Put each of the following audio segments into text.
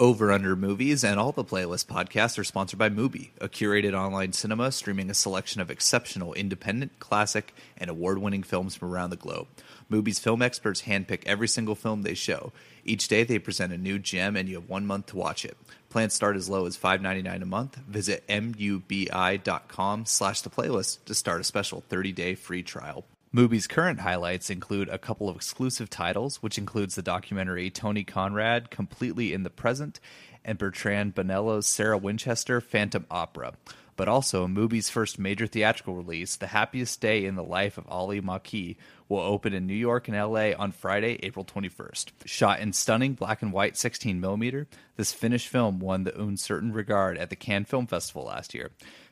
Over Under Movies and all the playlist podcasts are sponsored by Mubi, a curated online cinema streaming a selection of exceptional independent, classic, and award winning films from around the globe. Mubi's film experts handpick every single film they show. Each day they present a new gem and you have one month to watch it. Plans start as low as $5.99 a month. Visit mubi.com slash the playlist to start a special 30-day free trial. Mubi's current highlights include a couple of exclusive titles, which includes the documentary Tony Conrad, Completely in the Present, and Bertrand Bonello's Sarah Winchester, Phantom Opera. But also, Mubi's first major theatrical release, The Happiest Day in the Life of Olli Mäki, will open in New York and LA on Friday, April 21st. Shot in stunning black and white 16mm, this Finnish film won the Un Certain Regard at the Cannes Film Festival last year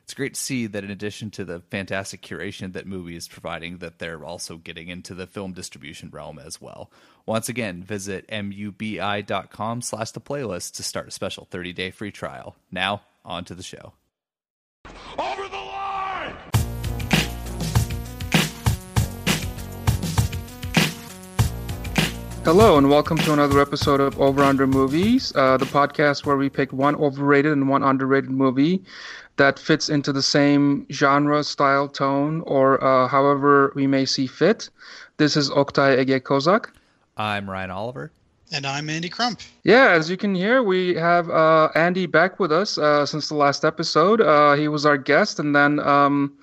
it's great to see that in addition to the fantastic curation that Mubi is providing, that they're also getting into the film distribution realm as well. Once again, visit mubi.com slash the playlist to start a special 30-day free trial. Now, on to the show. Over the line! Hello, and welcome to another episode of Over Under Movies, uh, the podcast where we pick one overrated and one underrated movie that fits into the same genre, style, tone, or uh, however we may see fit. This is Oktay Ege Kozak. I'm Ryan Oliver. And I'm Andy Crump. Yeah, as you can hear, we have uh, Andy back with us uh, since the last episode. Uh, he was our guest, and then um,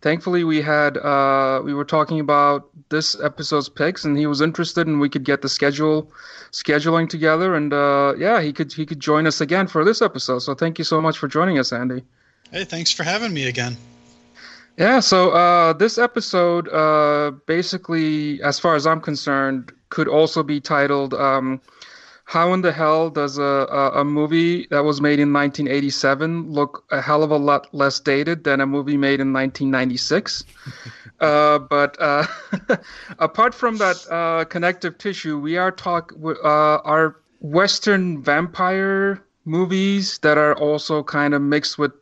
thankfully we had uh, we were talking about this episode's picks, and he was interested, and we could get the schedule scheduling together, and uh, yeah, he could he could join us again for this episode. So thank you so much for joining us, Andy. Hey, thanks for having me again. Yeah, so uh, this episode, uh, basically, as far as I'm concerned, could also be titled um, "How in the hell does a, a, a movie that was made in 1987 look a hell of a lot less dated than a movie made in 1996?" uh, but uh, apart from that uh, connective tissue, we are talk uh, our Western vampire movies that are also kind of mixed with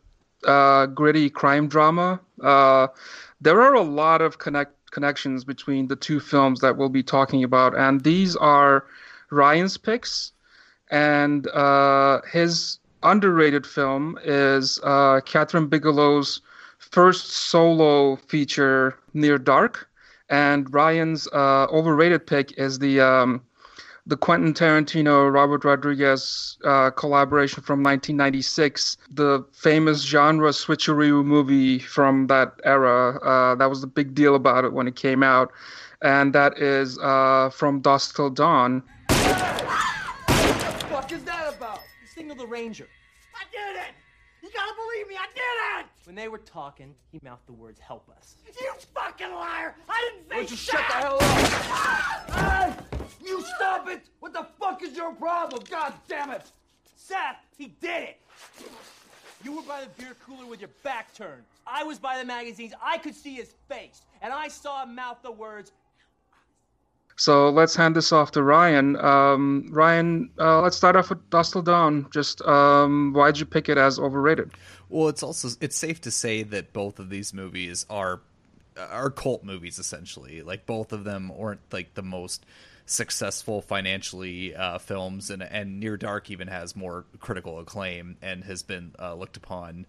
uh, gritty crime drama. Uh, there are a lot of connect connections between the two films that we'll be talking about, and these are Ryan's picks, and uh, his underrated film is uh, Kathryn Bigelow's first solo feature, Near Dark, and Ryan's uh, overrated pick is the um, the Quentin Tarantino Robert Rodriguez uh, collaboration from 1996, the famous genre switcheroo movie from that era. Uh, that was the big deal about it when it came out, and that is uh, from Dusk Till Dawn. What the fuck is that about? You signaled the ranger. I did it! You gotta believe me, I did it! When they were talking, he mouthed the words, help us. You fucking liar! I didn't say Why don't you shit! shut the hell up? Hey! You stop it! What the fuck is your problem? God damn it! Seth, he did it! You were by the beer cooler with your back turned. I was by the magazines. I could see his face. And I saw him mouth the words, So let's hand this off to Ryan. Um, Ryan, uh, let's start off with Dusk Till Dawn. Just um, why'd you pick it as overrated? Well, it's also it's safe to say that both of these movies are are cult movies essentially. Like both of them aren't like the most successful financially uh, films, and and Near Dark even has more critical acclaim and has been uh, looked upon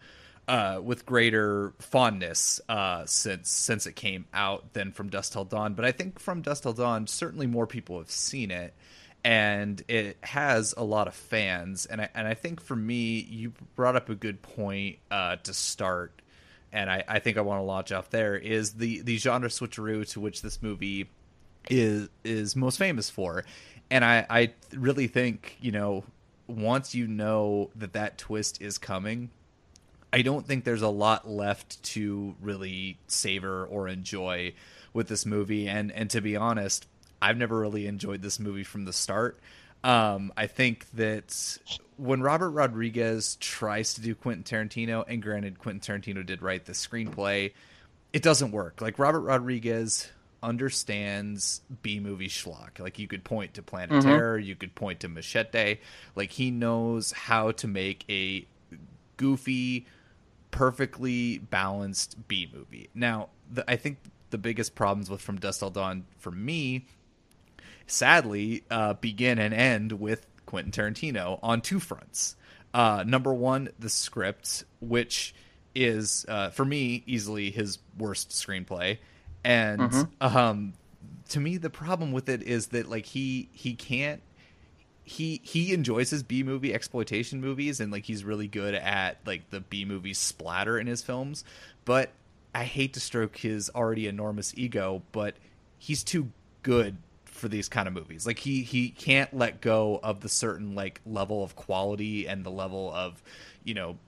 uh, with greater fondness uh, since since it came out than from Dusk Till Dawn. But I think from Dusk Till Dawn, certainly more people have seen it, and it has a lot of fans. And I and I think for me, you brought up a good point uh, to start. And I, I think I want to launch off there is the, the genre switcheroo to which this movie is is most famous for. And I, I really think, you know, once you know that that twist is coming, I don't think there's a lot left to really savor or enjoy with this movie. And and to be honest, I've never really enjoyed this movie from the start. Um, I think that when Robert Rodriguez tries to do Quentin Tarantino, and granted, Quentin Tarantino did write the screenplay, it doesn't work. Like Robert Rodriguez understands B movie schlock. Like you could point to Planet Mhm. Terror, you could point to Machete. Like he knows how to make a goofy, perfectly balanced B movie. Now, the, I think the biggest problems with From Dusk Till Dawn for me, sadly, uh, begin and end with Quentin Tarantino on two fronts. Uh, number one, the script, which is uh, for me easily his worst screenplay, and Mhm. um, to me the problem with it is that like he he can't he he enjoys his B movie exploitation movies and like he's really good at like the B movie splatter in his films, but I hate to stroke his already enormous ego, but he's too good for these kind of movies. Like he he can't let go of the certain like level of quality and the level of, you know,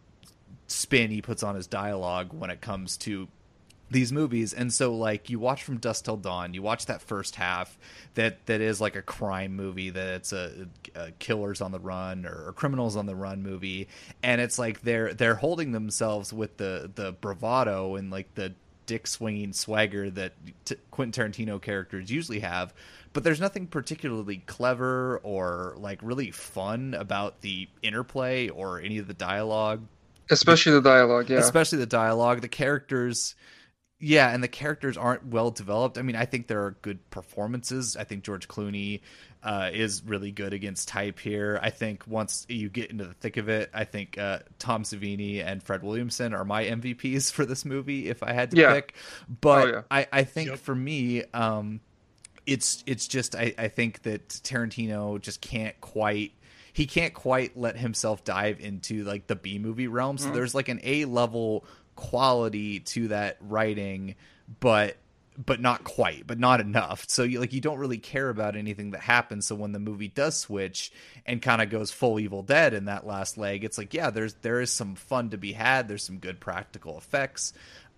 spin he puts on his dialogue when it comes to these movies and so like you watch from dusk till dawn you watch that first half that that is like a crime movie that it's a, a killers on the run or, or criminals on the run movie and it's like they're they're holding themselves with the the bravado and like the dick swinging swagger that t- Quentin Tarantino characters usually have but there's nothing particularly clever or like really fun about the interplay or any of the dialogue Especially the dialogue, yeah. especially the dialogue the characters yeah and the characters aren't well developed i mean i think there are good performances i think george clooney uh, is really good against type here i think once you get into the thick of it i think uh, tom savini and fred williamson are my mvps for this movie if i had to Yeah. pick but Oh, yeah. I, I think Yep. for me um, it's it's just I, I think that Tarantino just can't quite he can't quite let himself dive into like the B movie realm. So there's like an A level quality to that writing, but but not quite, but not enough. So you like you don't really care about anything that happens. So when the movie does switch and kind of goes full Evil Dead in that last leg, it's like yeah, there's there is some fun to be had. There's some good practical effects.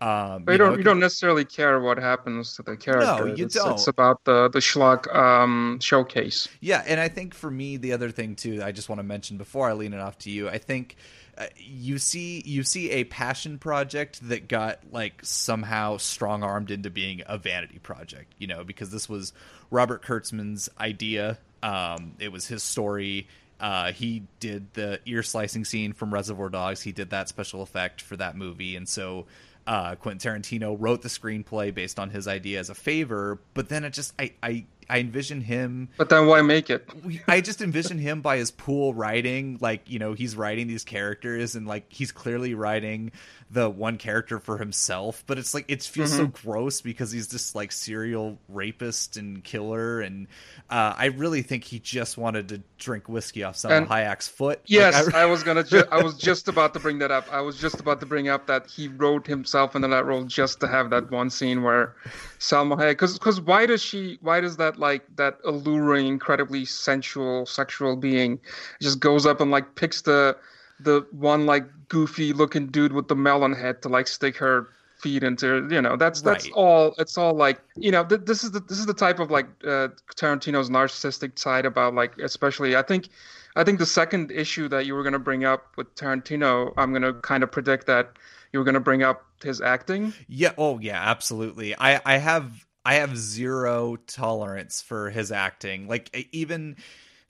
Um, you don't it you don't necessarily care what happens to the character. No, you it's, don't. It's about the the schlock um, showcase. Yeah, and I think for me, the other thing too, I just want to mention before I lean it off to you, I think uh, you see you see a passion project that got like somehow strong armed into being a vanity project, you know, because this was Robert Kurtzman's idea. Um, it was his story. Uh, he did the ear slicing scene from Reservoir Dogs. He did that special effect for that movie, and so uh, Quentin Tarantino wrote the screenplay based on his idea as a favor. But then it just I I, I envision him But then why make it? I just envision him by his pool writing, like you know, he's writing these characters, and like he's clearly writing the one character for himself. But it's like it feels so gross because he's this like serial rapist and killer, and uh, I really think he just wanted to drink whiskey off Salma And- Hayek's foot. Like, Yes, I- I, was gonna. Ju- I was just about to bring that up. I was just about to bring up that he wrote himself into that role just to have that one scene where Salma Hayek. Because because why does she? Why does that like that alluring, incredibly sensual, sexual being just goes up and like picks the the one like goofy looking dude with the melon head to like stick her feet into you know that's that's Right. all it's all like you know th- this is the this is the type of like uh, Tarantino's narcissistic side about like especially I think I think the second issue that you were going to bring up with Tarantino I'm going to kind of predict that you were going to bring up his acting Yeah. Oh, yeah. Absolutely. I I have I have zero tolerance for his acting. Like even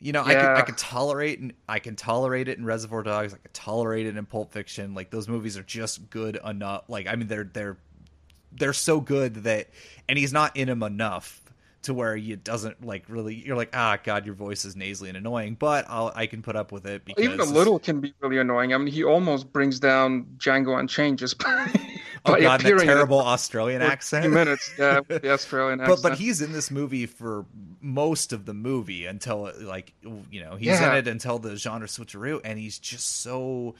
you know I could I Yeah. could tolerate and I can tolerate it in Reservoir Dogs. I could tolerate it in Pulp Fiction. Like those movies are just good enough. Like I mean they're they're they're so good that and he's not in them enough to where it doesn't like really you're like ah god your voice is nasally and annoying but I'll I can put up with it because even a little can be really annoying I mean he almost brings down Django Unchained just by, oh god that terrible Australian accent. 20 minutes yeah. The Australian but accent. but he's in this movie for most of the movie until like you know he's Yeah. in it until the genre switcheroo and he's just so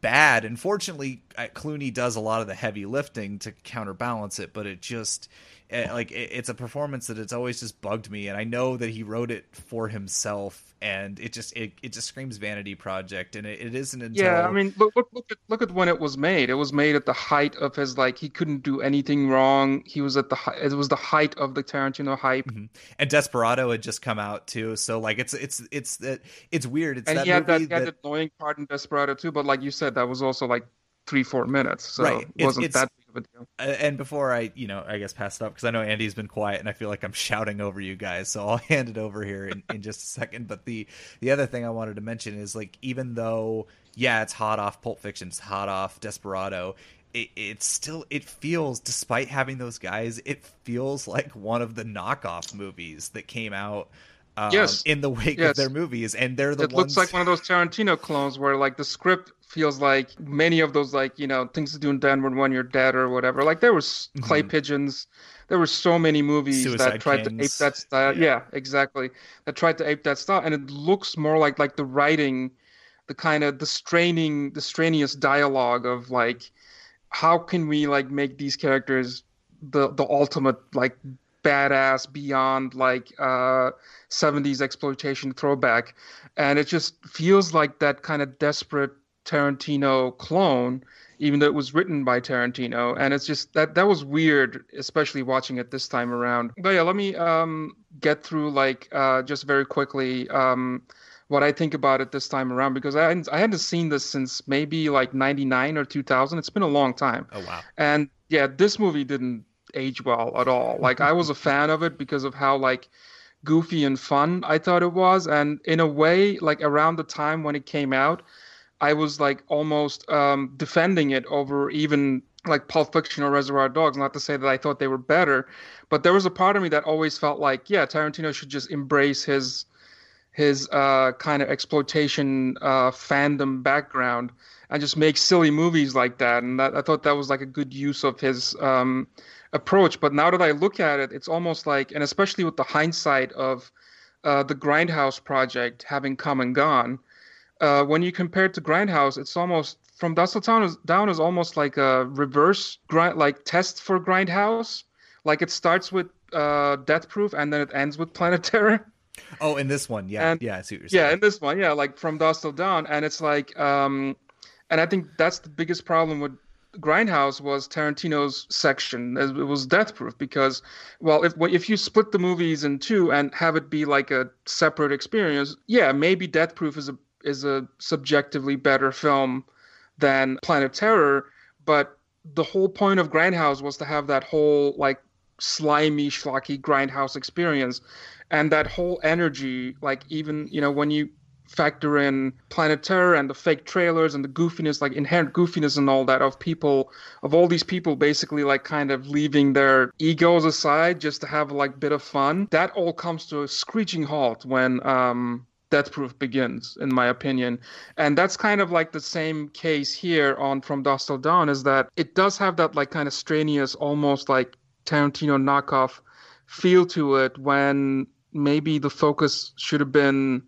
bad. Unfortunately uh, clooney does a lot of the heavy lifting to counterbalance it but it just Eh, like it's a performance that it's always just bugged me, and I know that he wrote it for himself, and it just it, it just screams vanity project, and it, it isn't until Yeah, I mean, look, look, look at look at when it was made. It was made at the height of his like he couldn't do anything wrong. He was at the it was the height of the Tarantino hype, mm-hmm. and Desperado had just come out too, so like it's it's it's that it's weird. It's and that he had that, movie he had that annoying part in Desperado too. But like you said, that was also like three four minutes, so Right. it wasn't it's- that of a deal. And before I, you know, I guess pass it up because I know Andy's been quiet and I feel like I'm shouting over you guys, so I'll hand it over here in, in just a second. But the the other thing I wanted to mention is like even though yeah, it's hot off Pulp Fiction, it's hot off Desperado. It, it's still it feels despite having those guys it feels like one of the knockoff movies that came out um, Yes. in the wake Yes. of their movies and they're the it ones looks like one of those Tarantino clones where like the script feels like many of those like you know things to do in Denver when you're dead or whatever. Like there was Clay Pigeons. There were so many movies Mm-hmm. Suicide that tried to ape that style. Yeah. exactly. That tried to ape that style, and it looks more like like the writing, the kind of the straining, the strenuous dialogue of like, how can we like make these characters the the ultimate like badass beyond like uh 70s exploitation throwback. And it just feels like that kind of desperate Tarantino clone even though it was written by Tarantino. And it's just that that was weird especially watching it this time around. But yeah let me um get through like uh just very quickly um what I think about it this time around because I hadn't, I hadn't seen this since maybe like 99 or 2000 it's been a long time. Oh wow. And yeah, this movie didn't age well at all. Like I was a fan of it because of how like goofy and fun I thought it was, and in a way, like around the time when it came out, I was like almost um, defending it over even like Pulp Fiction or Reservoir Dogs. Not to say that I thought they were better, but there was a part of me that always felt like, yeah, Tarantino should just embrace his his uh, kind of exploitation uh, fandom background and just make silly movies like that. And that, I thought that was like a good use of his um, approach. But now that I look at it, it's almost like, and especially with the hindsight of uh, the Grindhouse project having come and gone, uh, when you compare it to Grindhouse, it's almost from Dusk Till Dawn is, down is almost like a reverse grind, like test for Grindhouse. Like it starts with uh, Death Proof and then it ends with Planet Terror. oh in this one yeah And- yeah I see what you're saying Yeah, in this one, yeah, like from Dusk Till Dawn, and it's like, um, and I think that's the biggest problem with Grindhouse was Tarantino's section. It was Death Proof because, well, if if you split the movies in two and have it be like a separate experience, yeah, maybe Death Proof is a is a subjectively better film than Planet Terror, but the whole point of Grindhouse was to have that whole like slimy, schlocky Grindhouse experience, and that whole energy, like even you know when you factor in Planet Terror and the fake trailers and the goofiness, like inherent goofiness and all that of people, of all these people basically like kind of leaving their egos aside just to have like bit of fun. That all comes to a screeching halt when um Death Proof begins, in my opinion. And that's kind of like the same case here on From Dusk Till Dawn, is that it does have that like kind of strenuous, almost like Tarantino knockoff feel to it when maybe the focus should have been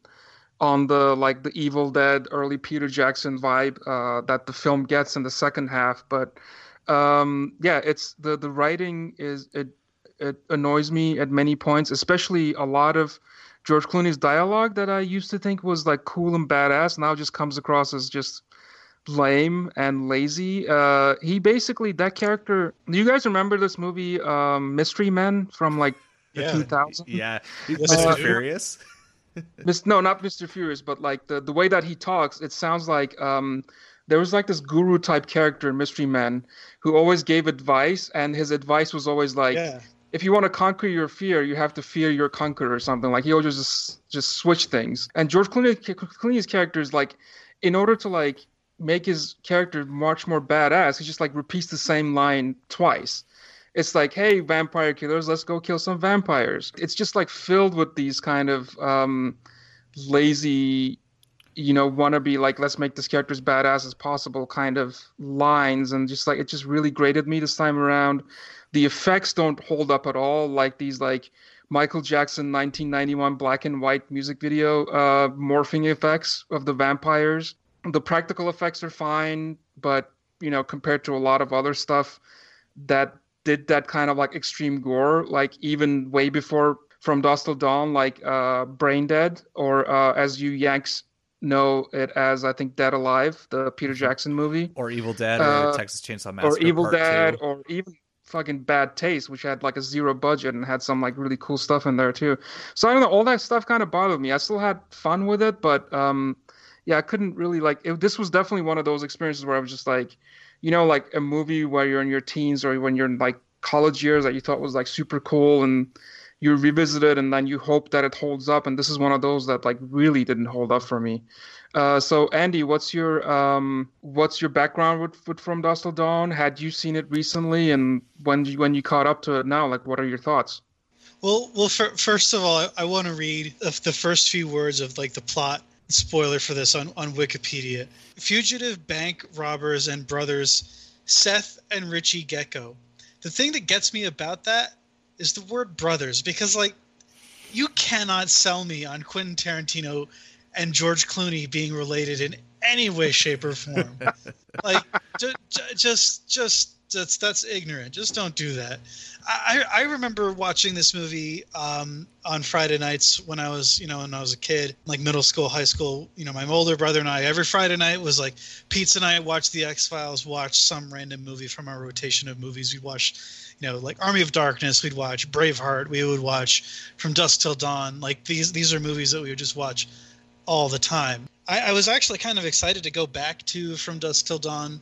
on the like the Evil Dead early Peter Jackson vibe uh, that the film gets in the second half. But um, yeah, it's the the writing is it it annoys me at many points, especially a lot of George Clooney's dialogue that I used to think was like cool and badass now just comes across as just lame and lazy. Uh, he basically that character. Do you guys remember this movie, um, Mystery Men from like the Yeah. 2000s? yeah Yes, Mr. I. Furious Mis- no, not Mr. Furious, but like the the way that he talks, it sounds like um there was like this guru type character in Mystery Man who always gave advice, and his advice was always like, Yeah. if you want to conquer your fear, you have to fear your conqueror or something. Like he always just just switch things. And George Clooney, Clooney's character is like, in order to like make his character much more badass, he just like repeats the same line twice. It's like, hey, vampire killers, let's go kill some vampires. It's just like filled with these kind of um, lazy, you know, wannabe like let's make this character as badass as possible kind of lines, and just like it just really grated me this time around. The effects don't hold up at all, like these like Michael Jackson 1991 black and white music video uh, morphing effects of the vampires. The practical effects are fine, but you know, compared to a lot of other stuff that did that kind of like extreme gore, like even way before From Dusk Till Dawn, like uh, Brain Dead, or uh, as you Yanks know it as, I think Dead Alive, the Peter Jackson movie, or Evil Dead, or Uh, Texas Chainsaw Massacre, or Evil Part Dead, Two. or even fucking Bad Taste, which had like a zero budget and had some like really cool stuff in there too. So I don't know, all that stuff kind of bothered me. I still had fun with it, but um, yeah, I couldn't really like. It, this was definitely one of those experiences where I was just like, you know, like a movie where you're in your teens or when you're in like college years that you thought was like super cool and you revisit it and then you hope that it holds up. And this is one of those that like really didn't hold up for me. Uh, so Andy, what's your um, what's your background with, with From Dusk Till Dawn? Had you seen it recently, and when you, when you caught up to it now, like what are your thoughts? Well, well. fir- first of all, I, I want to read the first few words of like the plot spoiler for this on on Wikipedia. Fugitive bank robbers and brothers Seth and Richie Gecko. The thing that gets me about that is the word brothers because like you cannot sell me on Quentin Tarantino and George Clooney being related in any way, shape, or form. like, ju- ju- just, just, that's that's ignorant. Just don't do that. I, I remember watching this movie um, on Friday nights when I was, you know, when I was a kid, like middle school, high school. You know, my older brother and I every Friday night was like pizza night. Watch the X Files. Watch some random movie from our rotation of movies. We watched you know, like Army of Darkness, we'd watch Braveheart, we would watch From Dusk Till Dawn. Like these these are movies that we would just watch all the time. I, I was actually kind of excited to go back to From Dusk Till Dawn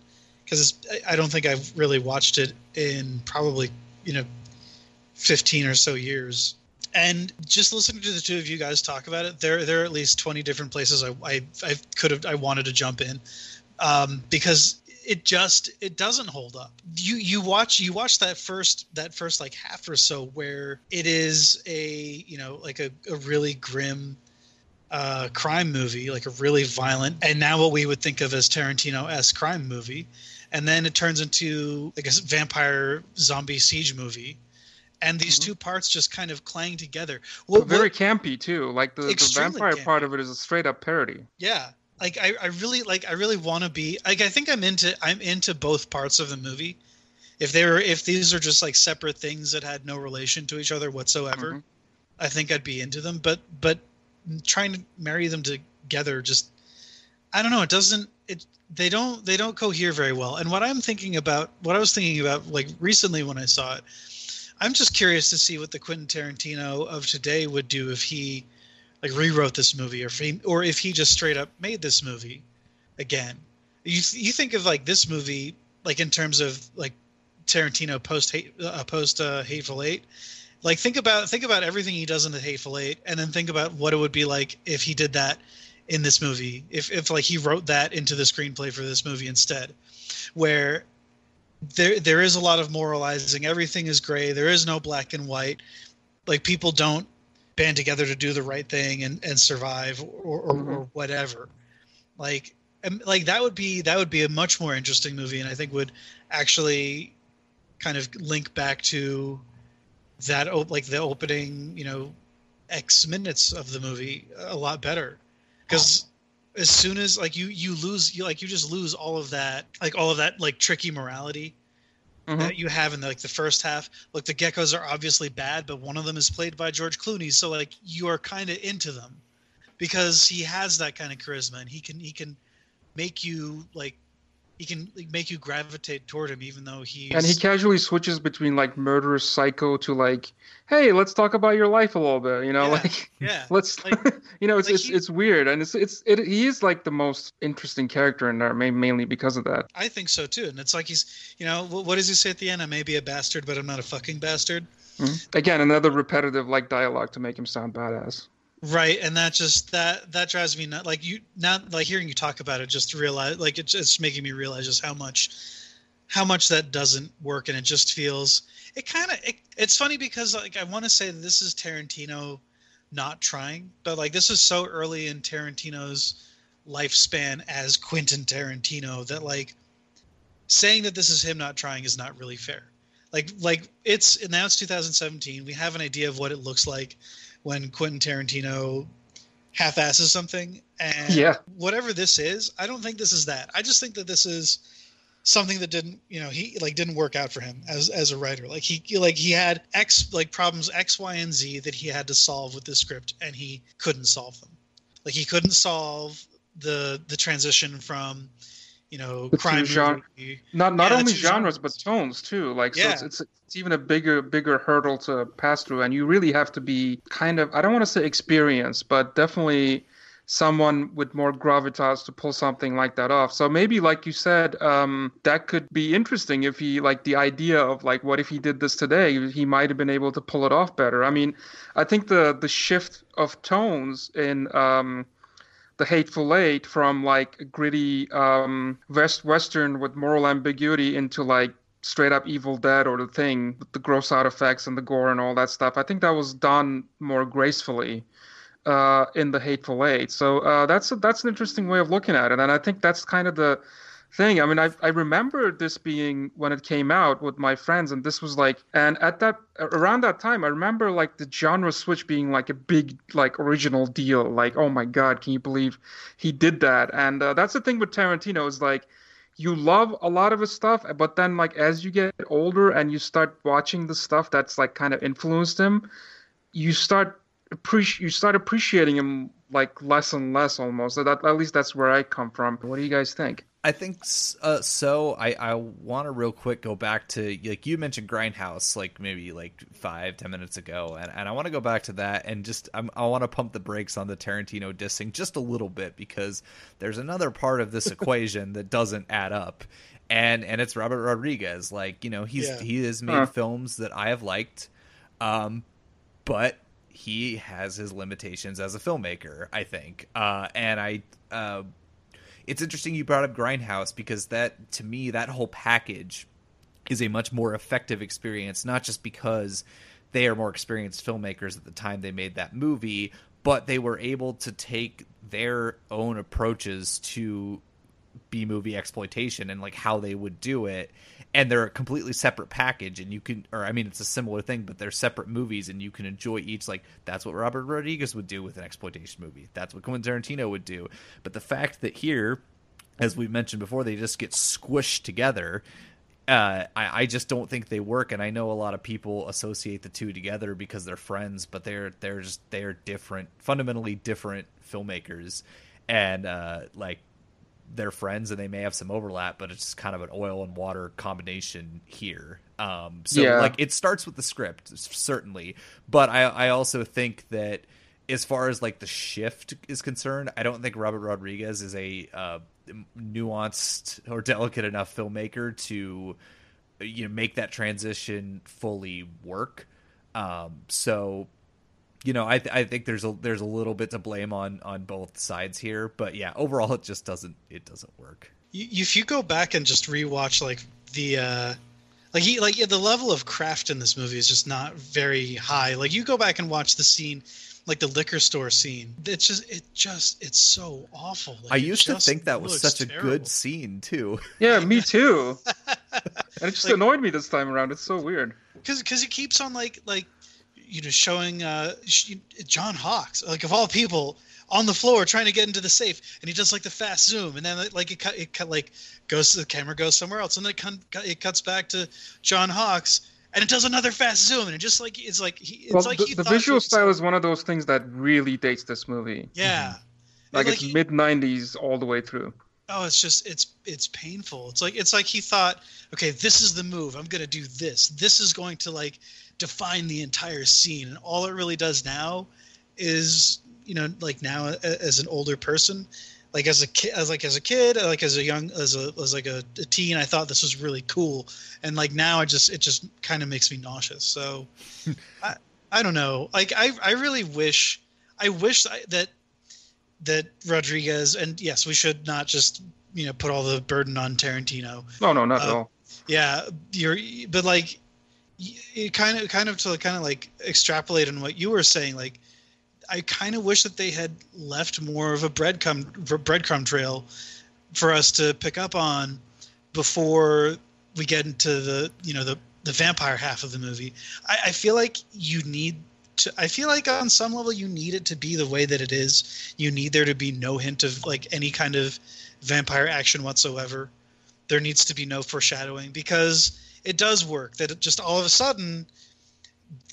because I don't think I've really watched it in probably you know 15 or so years. And just listening to the two of you guys talk about it, there there are at least 20 different places I I, I could have I wanted to jump in um, because it just it doesn't hold up. You you watch you watch that first that first like half or so where it is a you know like a, a really grim uh, crime movie, like a really violent, and now what we would think of as Tarantino-esque crime movie, and then it turns into like a vampire zombie siege movie, and these two parts just kind of clang together. What, Very what- campy too. Like the, the vampire part of it is a straight up parody. yeah like I, I really like i really want to be like i think i'm into i'm into both parts of the movie if they were if these are just like separate things that had no relation to each other whatsoever Mhm. i think i'd be into them but but trying to marry them together just i don't know it doesn't it they don't they don't cohere very well. And what i'm thinking about what i was thinking about like recently when i saw it i'm just curious to see what the quentin tarantino of today would do if he like rewrote this movie or if he, or if he just straight up made this movie again. You you think of like this movie like in terms of like Tarantino post hate uh, post uh, Hateful Eight. Like think about think about everything he does in the Hateful Eight and then think about what it would be like if he did that in this movie if if like he wrote that into the screenplay for this movie instead where there there is a lot of moralizing. Everything is gray. There is no black and white. Like people don't band together to do the right thing and, and survive or, or, or whatever. Like like that would be that would be a much more interesting movie and i think would actually kind of link back to that like the opening you know x minutes of the movie a lot better because as soon as like you you lose you like you just lose all of that like all of that like tricky morality Mhm. that you have in the, like the first half. Look, the geckos are obviously bad, but one of them is played by George Clooney, so like you are kind of into them because he has that kind of charisma and he can he can make you like he can like, make you gravitate toward him even though he's And he casually switches between like murderous psycho to like, hey, let's talk about your life a little bit. You know, Yeah, like yeah, let's like- you know, it's like it's, he- it's weird and it's it's it, he is like the most interesting character in there, mainly because of that. I think so too. And it's like he's you know what, what does he say at the end? I may be a bastard, but I'm not a fucking bastard. Mhm. Again, another repetitive like dialogue to make him sound badass. Right, and that just that that drives me not like you not like hearing you talk about it just to realize like it's it's making me realize just how much how much that doesn't work and it just feels it kind of it, it's funny because like I want to say that this is Tarantino not trying, but like this is so early in Tarantino's lifespan as Quentin Tarantino that like saying that this is him not trying is not really fair. Like like it's now it's 2017. We have an idea of what it looks like when Quentin Tarantino half-asses something and Yeah. whatever this is, I don't think this is that. I just think that this is something that didn't you know he like didn't work out for him as as a writer like he like he had x like problems x y and z that he had to solve with the script and he couldn't solve them like he couldn't solve the the transition from you know The crime gen- movie. Not not Yeah, only genres genres. but tones too. Like so it's, it's it's even a bigger bigger hurdle to pass through, and you really have to be kind of I don't want to say experienced, but definitely someone with more gravitas to pull something like that off. So maybe like you said, um, that could be interesting if he like the idea of like what if he did this today, he might have been able to pull it off better. I mean, I think the the shift of tones in um the Hateful Eight from like gritty um, west western with moral ambiguity into like straight up Evil Dead or The Thing with the gross out effects and the gore and all that stuff. I think that was done more gracefully uh, in the Hateful Eight. So uh, that's a, that's an interesting way of looking at it, and I think that's kind of the thing. I mean, I I remember this being when it came out with my friends, and this was like, and at that around that time, I remember like the genre switch being like a big like original deal. Like, oh my god, can you believe he did that? And uh, that's the thing with Tarantino is like. You love a lot of his stuff, but then like as you get older and you start watching the stuff that's like kind of influenced him, you start appreciate you start appreciating him like less and less almost. That at least that's where I come from. What do you guys think? I think uh, so. I, I want to real quick go back to like you mentioned Grindhouse like maybe like five ten minutes ago, and, and I want to go back to that and just I'm, I want to pump the brakes on the Tarantino dissing just a little bit because there's another part of this equation that doesn't add up, and and it's Robert Rodriguez. Like you know he's Yeah. he has made Huh. films that I have liked, um, but he has his limitations as a filmmaker. I think, uh, and I. Uh, it's interesting you brought up Grindhouse because that to me that whole package is a much more effective experience not just because they are more experienced filmmakers at the time they made that movie but they were able to take their own approaches to B movie exploitation and like how they would do it and they're a completely separate package and you can or I mean it's a similar thing but they're separate movies and you can enjoy each like that's what Robert Rodriguez would do with an exploitation movie. That's what Quentin Tarantino would do. But the fact that here as we mentioned before they just get squished together uh, I, I just don't think they work, and I know a lot of people associate the two together because they're friends, but they're they're just they're different, fundamentally different filmmakers, and uh, like they're friends and they may have some overlap, but it's just kind of an oil and water combination here. Um, so Yeah. like it starts with the script certainly, but I I also think that as far as like the shift is concerned, I don't think Robert Rodriguez is a uh, nuanced or delicate enough filmmaker to you know make that transition fully work. Um, so you know, I th- I think there's a there's a little bit to blame on on both sides here, but yeah, overall it just doesn't it doesn't work. If you go back and just rewatch like the uh like he like yeah, the level of craft in this movie is just not very high. Like you go back and watch the scene like the liquor store scene. It's just it just it's so awful. Like, I used to think that was looks such a good scene too. Yeah, me too. and it just Like- annoyed me this time around. It's so weird. because because he keeps on like like you know showing uh John Hawkes like of all people on the floor trying to get into the safe and he does like the fast zoom and then like it cut it cut like goes to the camera goes somewhere else and then it, con- it cuts back to John Hawkes and it does another fast zoom and it just like it's like he, it's well, like the, he the thought visual it was- style is one of those things that really dates this movie. yeah. Like, Like it's mid '90s all the way through. oh it's just it's it's painful. It's like it's like he thought okay this is the move. I'm gonna do this. This is going to like define the entire scene. And all it really does now is you know like now as an older person like as a kid as like as a kid like as a young as a as like a, a teen i thought this was really cool. And like now i just it just kind of makes me nauseous. So i i don't know. Like i i really wish i wish that that rodriguez and yes we should not just you know put all the burden on tarantino. No, no, not at Uh, all. yeah you're but like it kind of kind of to kind of like extrapolate on what you were saying like i kind of wish that they had left more of a breadcrumb breadcrumb trail for us to pick up on before we get into the you know the the vampire half of the movie. I, I feel like you need to i feel like on some level you need it to be the way that it is. You need there to be no hint of like any kind of vampire action whatsoever. There needs to be no foreshadowing because it does work. That it just all of a sudden,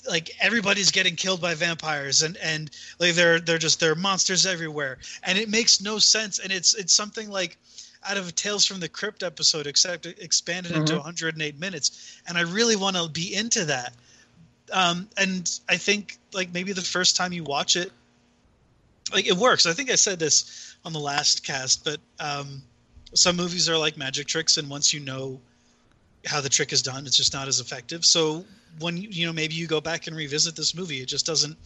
like everybody's getting killed by vampires and and like they're they're just they're monsters everywhere and it makes no sense and it's it's something like out of a Tales from the Crypt episode, except expanded into 108 minutes, and I really want to be into that. Um, and I think like maybe the first time you watch it, like it works. I think I said this on the last cast, but um, some movies are like magic tricks, and once you know how the trick is done, it's just not as effective. So when you know maybe you go back and revisit this movie, it just doesn't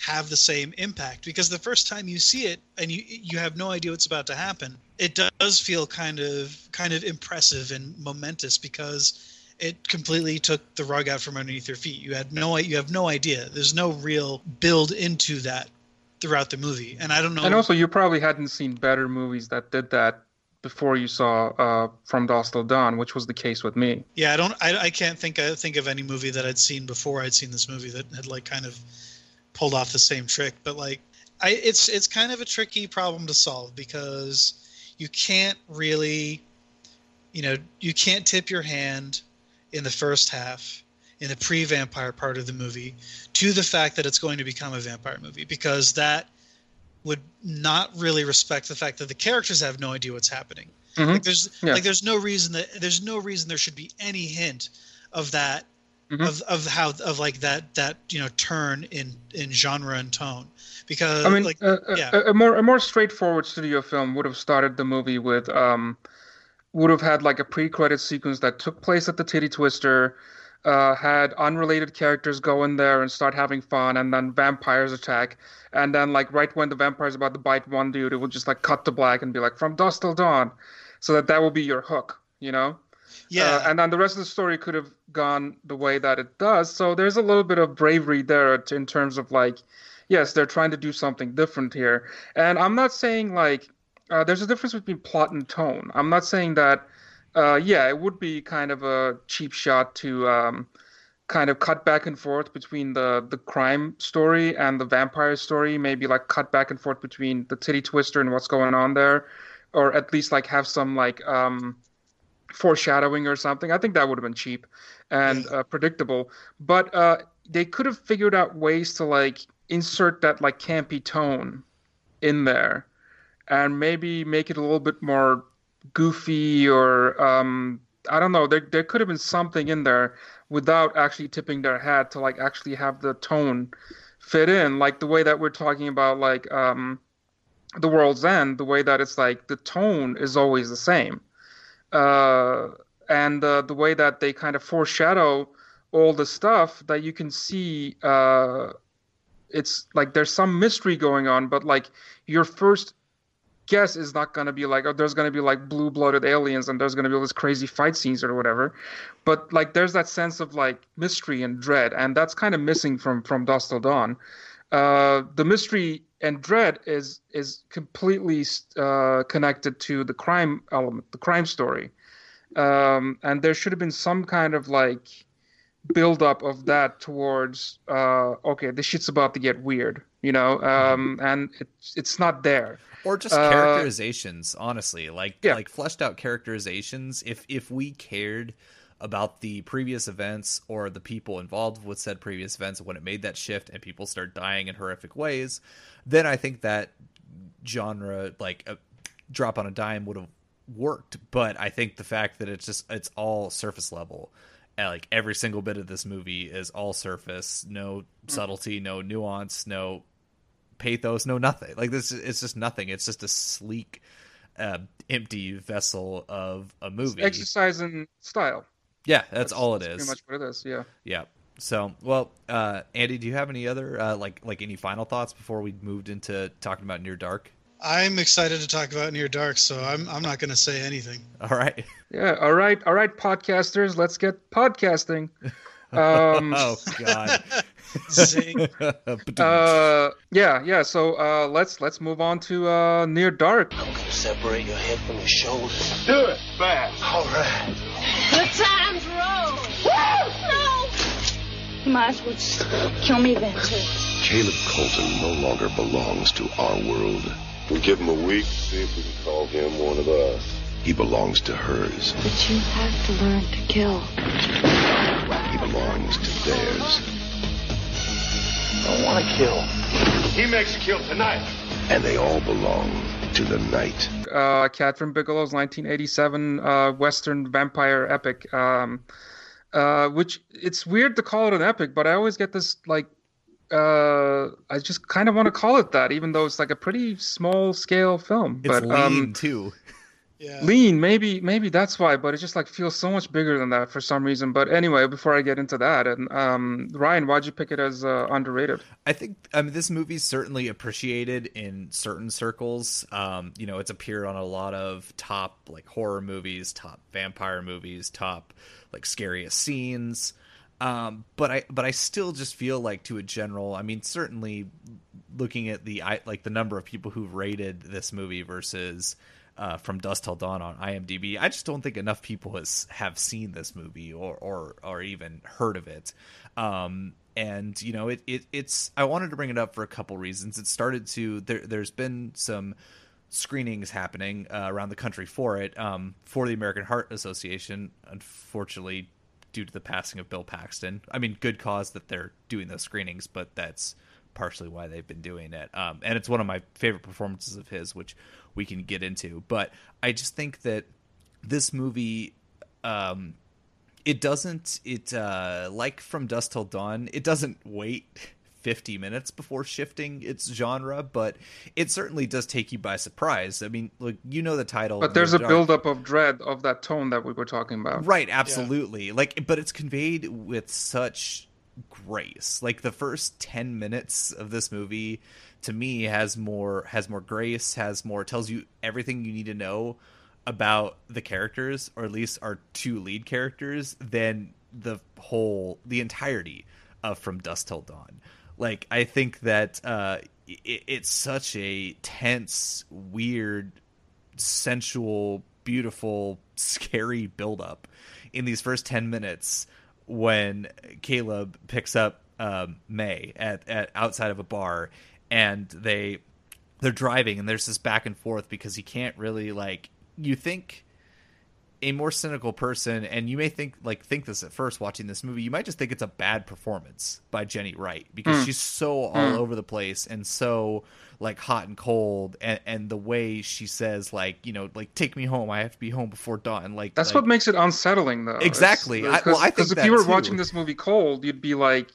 have the same impact because the first time you see it and you you have no idea what's about to happen, it does feel kind of kind of impressive and momentous because it completely took the rug out from underneath your feet. You had no you have no idea. There's no real build into that throughout the movie, and I don't know. And also, you probably hadn't seen better movies that did that before you saw uh, From Dusk Till Dawn, which was the case with me. Yeah, I don't. I, I can't think. I think of any movie that I'd seen before I'd seen this movie that had like kind of pulled off the same trick. But like, I it's it's kind of a tricky problem to solve because you can't really, you know, you can't tip your hand in the first half in the pre-vampire part of the movie to the fact that it's going to become a vampire movie because that would not really respect the fact that the characters have no idea what's happening. Mhm. Like there's Yeah. like there's no reason that there's no reason there should be any hint of that Mhm. of of how of like that that you know turn in in genre and tone because I mean, like uh, yeah. a, a more a more straightforward studio film would have started the movie with um, would have had like a pre-credit sequence that took place at the Titty Twister, uh, had unrelated characters go in there and start having fun, and then vampires attack, and then like right when the vampire's about to bite one dude, it would just like cut to black and be like from dusk till dawn, so that that will be your hook, you know. yeah Uh, and then the rest of the story could have gone the way that it does. So there's a little bit of bravery there t- in terms of like, yes, they're trying to do something different here. And I'm not saying like uh, there's a difference between plot and tone. I'm not saying that. Uh, yeah, it would be kind of a cheap shot to um, kind of cut back and forth between the the crime story and the vampire story. Maybe like cut back and forth between the titty twister and what's going on there, or at least like have some like um, foreshadowing or something. I think that would have been cheap and uh, predictable. But uh, they could have figured out ways to like insert that like campy tone in there, and maybe make it a little bit more goofy or um, I don't know. There there could have been something in there without actually tipping their hat to like actually have the tone fit in, like the way that we're talking about like um, the world's end, the way that it's like the tone is always the same uh, and uh, the way that they kind of foreshadow all the stuff that you can see uh, it's like there's some mystery going on but like your first guess is not going to be like oh there's going to be like blue-blooded aliens and there's going to be all these crazy fight scenes or whatever. But like there's that sense of like mystery and dread and that's kind of missing from from Dusk Till Dawn. Uh, the mystery and dread is is completely uh, connected to the crime element, the crime story, um, and there should have been some kind of like build up of that towards uh, okay, this shit's about to get weird, you know, um, and it's it's not there. or just Uh, characterizations honestly like Yeah. like fleshed out characterizations if if we cared about the previous events or the people involved with said previous events when it made that shift and people start dying in horrific ways then i think that genre like a drop on a dime would have worked but i think the fact that it's just it's all surface level like every single bit of this movie is all surface no subtlety no nuance no pathos, no nothing. Like this, it's just nothing. It's just a sleek, uh, empty vessel of a movie. Exercise in style. yeah, that's, all it that's is. Pretty much what it is. Yeah. Yeah. So, well, uh, Andy, do you have any other uh, like like any final thoughts before we moved into talking about Near Dark? I'm excited to talk about Near Dark, so I'm I'm not going to say anything. All right. Yeah. All right. All right, podcasters. Let's get podcasting. Um, oh God. Zing. uh, yeah. Yeah. So uh, let's let's move on to uh, Near Dark. I'm gonna separate your head from your shoulders. Do it fast. All right. The times roll. No. You might as well just kill me then too. Caleb Colton no longer belongs to our world. We give him a week, see if we can call him one of us. He belongs to hers. But you have to learn to kill. He belongs to theirs. I don't want to kill. He makes a kill tonight. And they all belong to the night. Uh, Kathryn Bigelow's 1987 uh, Western vampire epic. Um, uh, which it's weird to call it an epic, but I always get this like uh, I just kind of want to call it that, even though it's like a pretty small scale film. It's but lean um, too. Yeah. lean, maybe maybe that's why, but it just like feels so much bigger than that for some reason. But anyway, before I get into that, and um, Ryan, why'd you pick it as uh, underrated? I think I mean this movie's certainly appreciated in certain circles. Um, you know, it's appeared on a lot of top like horror movies, top vampire movies, top like scariest scenes. Um, but I but I still just feel like to a general, I mean, certainly looking at the like the number of people who've rated this movie versus uh, from Dusk Till Dawn on IMDb, I just don't think enough people has have seen this movie or or or even heard of it. Um, and you know, it, it it's I wanted to bring it up for a couple reasons. It started to there. There's been some screenings happening uh, around the country for it um, for the American Heart Association. Unfortunately, due to the passing of Bill Paxton, I mean, good cause that they're doing those screenings, but that's partially why they've been doing it. Um, and it's one of my favorite performances of his, which we can get into. But I just think that this movie. Um, it doesn't it uh like from dusk till dawn it doesn't wait 50 minutes before shifting its genre but it certainly does take you by surprise i mean like you know the title But there's a Dark- buildup of dread of that tone that we were talking about. Right, absolutely. Like but it's conveyed with such grace. Like the first 10 minutes of this movie to me has more has more grace, has more tells you everything you need to know about the characters or at least our two lead characters than the whole the entirety of From Dusk Till Dawn. Like I think that uh it, it's such a tense, weird sensual, beautiful, scary buildup in these first 10 minutes when Caleb picks up um, May at, at outside of a bar and they they're driving and there's this back and forth because he can't really like you think a more cynical person and you may think like think this at first watching this movie you might just think it's a bad performance by jenny wright because Mm. she's so all Mm. over the place and so like hot and cold and, and the way she says like you know like take me home i have to be home before dawn like That's like, what makes it unsettling, though. Exactly. I- Because well, I think if that you were too. watching this movie cold, you'd be like,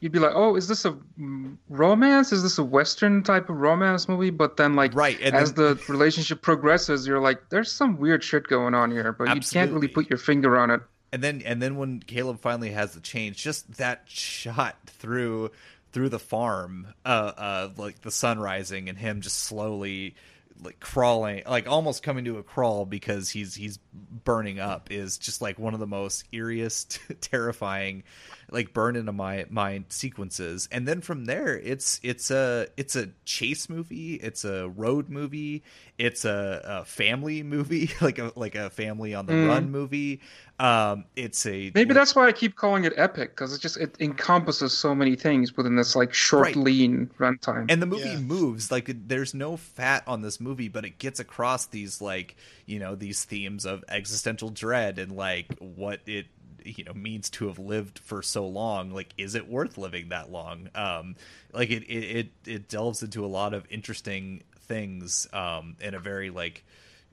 you'd be like, oh, is this a mm, romance? Is this a Western type of romance movie? But then, like, Right, and as then- the relationship progresses, you're like, there's some weird shit going on here, but you can't really put your finger on it. and then and then when Caleb finally has the change, just that shot through through the farm, uh, uh, like the sun rising and him just slowly like crawling, like almost coming to a crawl because he's he's burning up is just like one of the most eeriest, terrifying, like burn into my mind sequences. And then from there, it's it's a it's a chase movie, it's a road movie, it's a, a family movie, like a like a family on the Mm. run movie. Um, it's a Maybe that's why I keep calling it epic because it just it encompasses so many things within this like short, Right. lean runtime. and the movie moves like there's no fat on this movie but it gets across these like you know these themes of existential dread and like what it you know means to have lived for so long like is it worth living that long um like it it it, it delves into a lot of interesting things um in a very like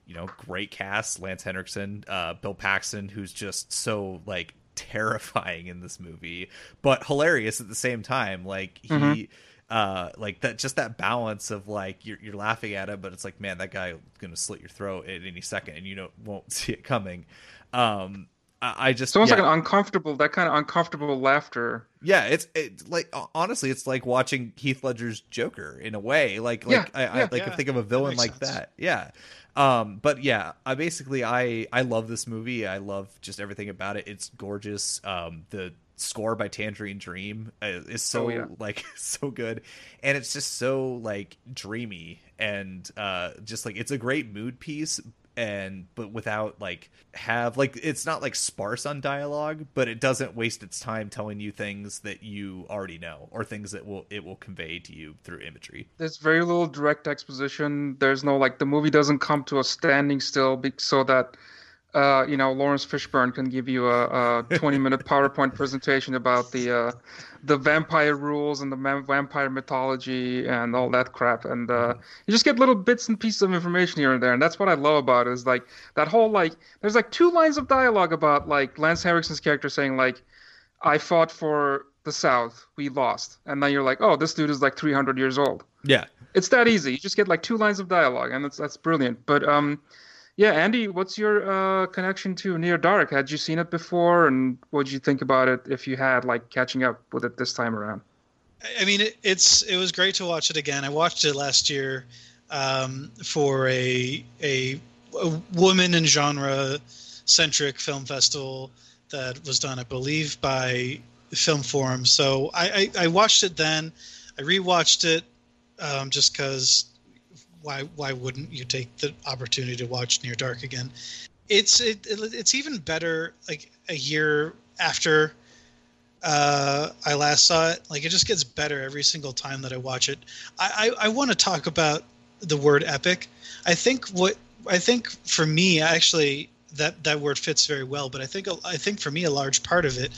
you know great cast lance henriksen uh bill paxton who's just so like terrifying in this movie but hilarious at the same time like he Mhm. uh like that just that balance of like you're, you're laughing at it but it's like man that guy gonna slit your throat at any second and you don't won't see it coming um i, I just it's almost yeah. like an uncomfortable, that kind of uncomfortable laughter. Yeah, it's it's like honestly, it's like watching Heath Ledger's Joker in a way. Like like Yeah, I, I like yeah, think of a villain makes like sense. that. Yeah. Um, but yeah, I basically I I love this movie. I love just everything about it. It's gorgeous. Um, the score by Tangerine Dream uh, is so Oh, yeah. like so good, and it's just so like dreamy and uh, just like it's a great mood piece. And but without like have like it's not like sparse on dialogue but it doesn't waste its time telling you things that you already know or things that will it will convey to you through imagery. There's very little direct exposition. There's no like the movie doesn't come to a standing still be- so that uh, you know, Laurence Fishburne can give you a, a 20 minute PowerPoint presentation about the uh, the vampire rules and the vampire mythology and all that crap. And uh, you just get little bits and pieces of information here and there. And that's what I love about it is like that whole like there's like two lines of dialogue about like Lance Henriksen's character saying like, "I fought for the South, we lost," and then you're like, "Oh, this dude is like 300 years old." Yeah, it's that easy. You just get like two lines of dialogue, and that's that's brilliant. But um yeah, Andy, what's your uh, connection to Near Dark? Had you seen it before, and what did you think about it if you had, like, catching up with it this time around? I mean, it, it's it was great to watch it again. I watched it last year um, for a, a, a woman and genre centric film festival that was done, I believe, by Film Forum. So I, I, I watched it then. I rewatched it um, just because why why wouldn't you take the opportunity to watch Near Dark again? It's it, it's even better like a year after uh, I last saw it. Like it just gets better every single time that I watch it. I I, I want to talk about the word epic. I think what I think for me actually that that word fits very well. But I think I think for me a large part of it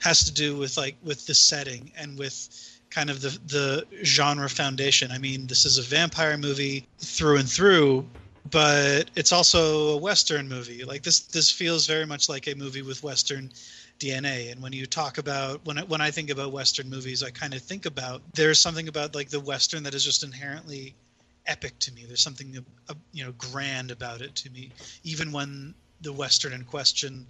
has to do with like with the setting and with kind of the the genre foundation. I mean, this is a vampire movie through and through, but it's also a western movie. Like this this feels very much like a movie with western DNA. And when you talk about when I, when I think about western movies, I kind of think about there's something about like the western that is just inherently epic to me. There's something uh, you know grand about it to me, even when the western in question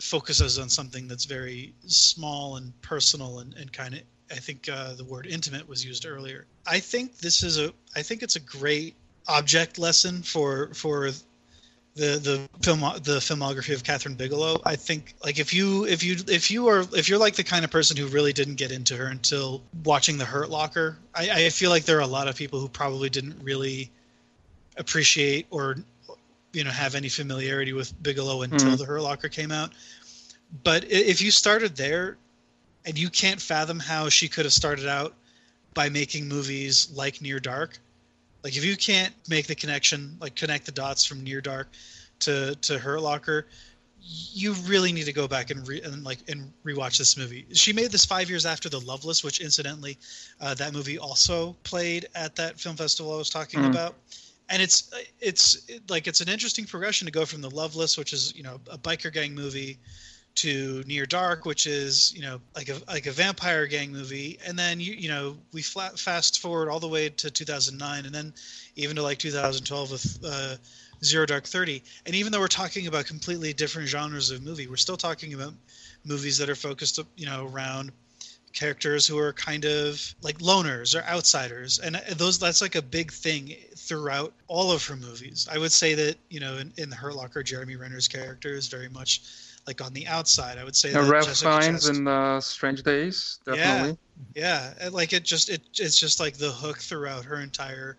focuses on something that's very small and personal and, and kind of I think uh, the word intimate was used earlier. I think this is a I think it's a great object lesson for for the the film the filmography of Kathryn Bigelow. I think like if you if you if you are if you're like the kind of person who really didn't get into her until watching The Hurt Locker, I, I feel like there are a lot of people who probably didn't really appreciate or you know have any familiarity with Bigelow until mm-hmm. The Hurt Locker came out. But if you started there, and you can't fathom how she could have started out by making movies like Near Dark. Like if you can't make the connection, like connect the dots from Near Dark to to Hurt Locker, you really need to go back and re, and like and rewatch this movie. She made this five years after The Loveless, which incidentally, uh, that movie also played at that film festival I was talking mm. about. And it's it's like it's an interesting progression to go from The Loveless, which is you know a biker gang movie, to Near Dark, which is you know like a like a vampire gang movie, and then you you know we flat fast forward all the way to 2009, and then even to like 2012 with uh, Zero Dark Thirty. And even though we're talking about completely different genres of movie, we're still talking about movies that are focused you know around characters who are kind of like loners or outsiders. And those that's like a big thing throughout all of her movies. I would say that you know in, in the hurt locker jeremy renner's character is very much like on the outside. I would say. Yeah, that Ralph Fiennes in uh, Strange Days, definitely. Yeah, yeah, like it just it it's just like the hook throughout her entire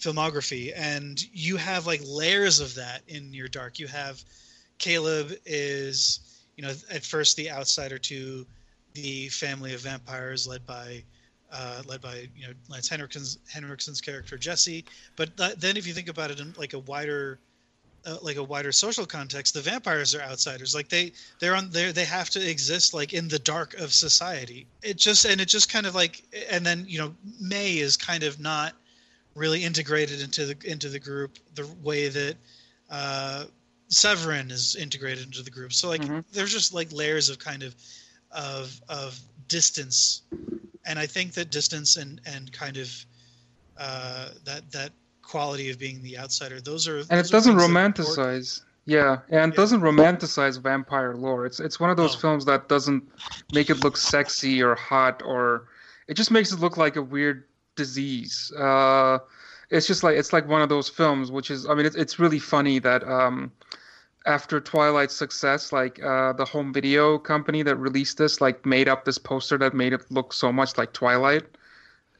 filmography, and you have like layers of that in Near Dark. You have Caleb is you know at first the outsider to the family of vampires led by uh, led by you know Lance Henriksen's Henriksen's character Jesse. But th- then if you think about it in like a wider uh, like a wider social context, the vampires are outsiders. Like they they're on there they have to exist like in the dark of society. It just and it just kind of like and then you know May is kind of not really integrated into the into the group the way that uh, Severen is integrated into the group. So like mm-hmm. there's just like layers of kind of of of distance, and I think that distance and and kind of uh, that that quality of being the outsider. Those are and those it doesn't romanticize. Yeah, and yeah. doesn't romanticize vampire lore. It's it's one of those films that doesn't make it look sexy or hot or it just makes it look like a weird disease. Uh, it's just like it's like one of those films, which is I mean it's it's really funny that um, after Twilight's success, like uh, the home video company that released this, like made up this poster that made it look so much like Twilight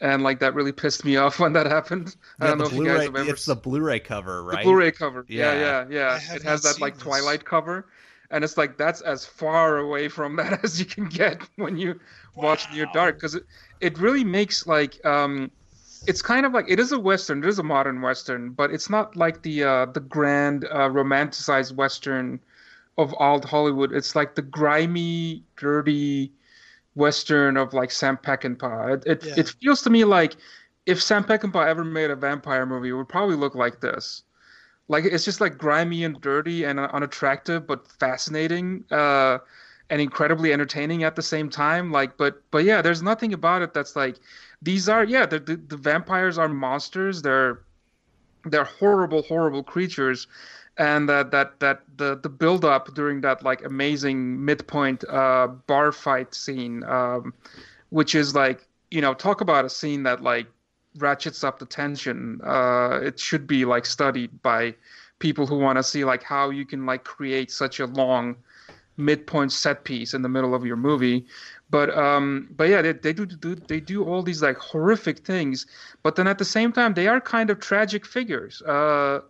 and like that really pissed me off when that happened. I don't the know if you guys Blu-ray, remember. it's the Blu-ray cover, right? The Blu-ray cover. Yeah, Yeah. yeah, yeah. It has that like this. Twilight cover, and it's like that's as far away from that as you can get when you watch Near Dark, because it it really makes like um, it's kind of like it is a western, it is a modern western, but it's not like the uh, the grand uh, romanticized western of old Hollywood. It's like the grimy, dirty western of like Sam Peckinpah. It it, Yeah. it feels to me like if Sam Peckinpah ever made a vampire movie, it would probably look like this. Like it's just like grimy and dirty and unattractive, but fascinating uh, and incredibly entertaining at the same time. Like, but but yeah, there's nothing about it that's like these are yeah the the, the vampires are monsters. They're they're horrible, horrible creatures, and that that that the the build up during that like amazing midpoint uh, bar fight scene, um, which is like you know talk about a scene that like ratchets up the tension. Uh, it should be like studied by people who want to see like how you can like create such a long midpoint set piece in the middle of your movie. But um, but yeah, they, they do, do they do all these like horrific things, but then at the same time they are kind of tragic figures. Uh,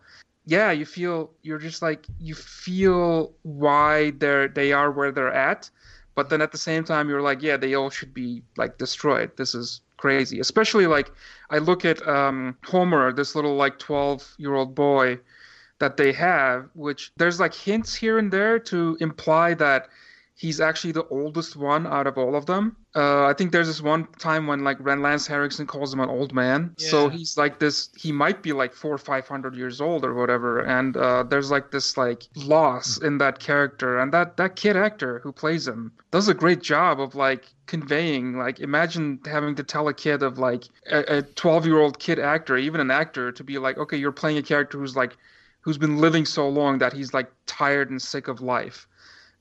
yeah, you feel you're just like you feel why they're they are where they're at, but then at the same time you're like, yeah, they all should be like destroyed. This is crazy. Especially like I look at um, Homer, this little like 12 year old boy that they have, which there's like hints here and there to imply that he's actually the oldest one out of all of them. Uh, I think there's this one time when like Ren Lance Henriksen calls him an old man. So he's like this. He might be like four or five hundred years old or whatever. And uh, there's like this like loss in that character, and that that kid actor who plays him does a great job of like conveying. Like imagine having to tell a kid of like a 12 year old kid actor, even an actor, to be like, okay, you're playing a character who's like who's been living so long that he's like tired and sick of life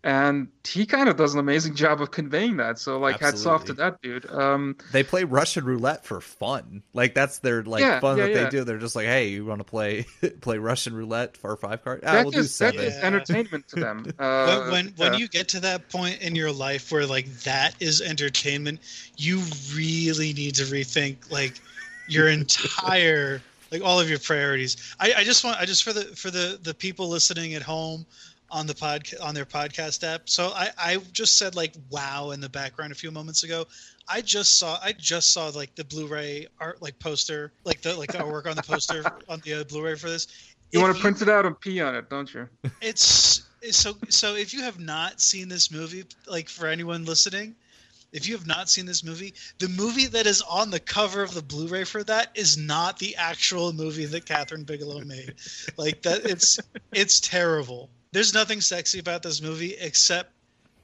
and he kind of does an amazing job of conveying that so like hats off to that dude um They play Russian roulette for fun. Like that's their like Yeah, fun yeah, that yeah. they do. They're just like, hey, you want to play play Russian roulette for five card? Ah, that we'll is, that seven. is entertainment to them uh, when when, when yeah. you get to that point in your life where like that is entertainment, you really need to rethink like your entire like all of your priorities. I, I just want I just for the for the the people listening at home on the pod on their podcast app. So I I just said like wow in the background a few moments ago. I just saw I just saw like the Blu-ray art like poster like the like the artwork on the poster on the uh, Blu-ray for this. you If want to print it out and pee on it don't you it's it's so so if you have not seen this movie like for anyone listening if you have not seen this movie the movie that is on the cover of the blu-ray for that is not the actual movie that kathryn bigelow made like that it's it's terrible there's nothing sexy about this movie except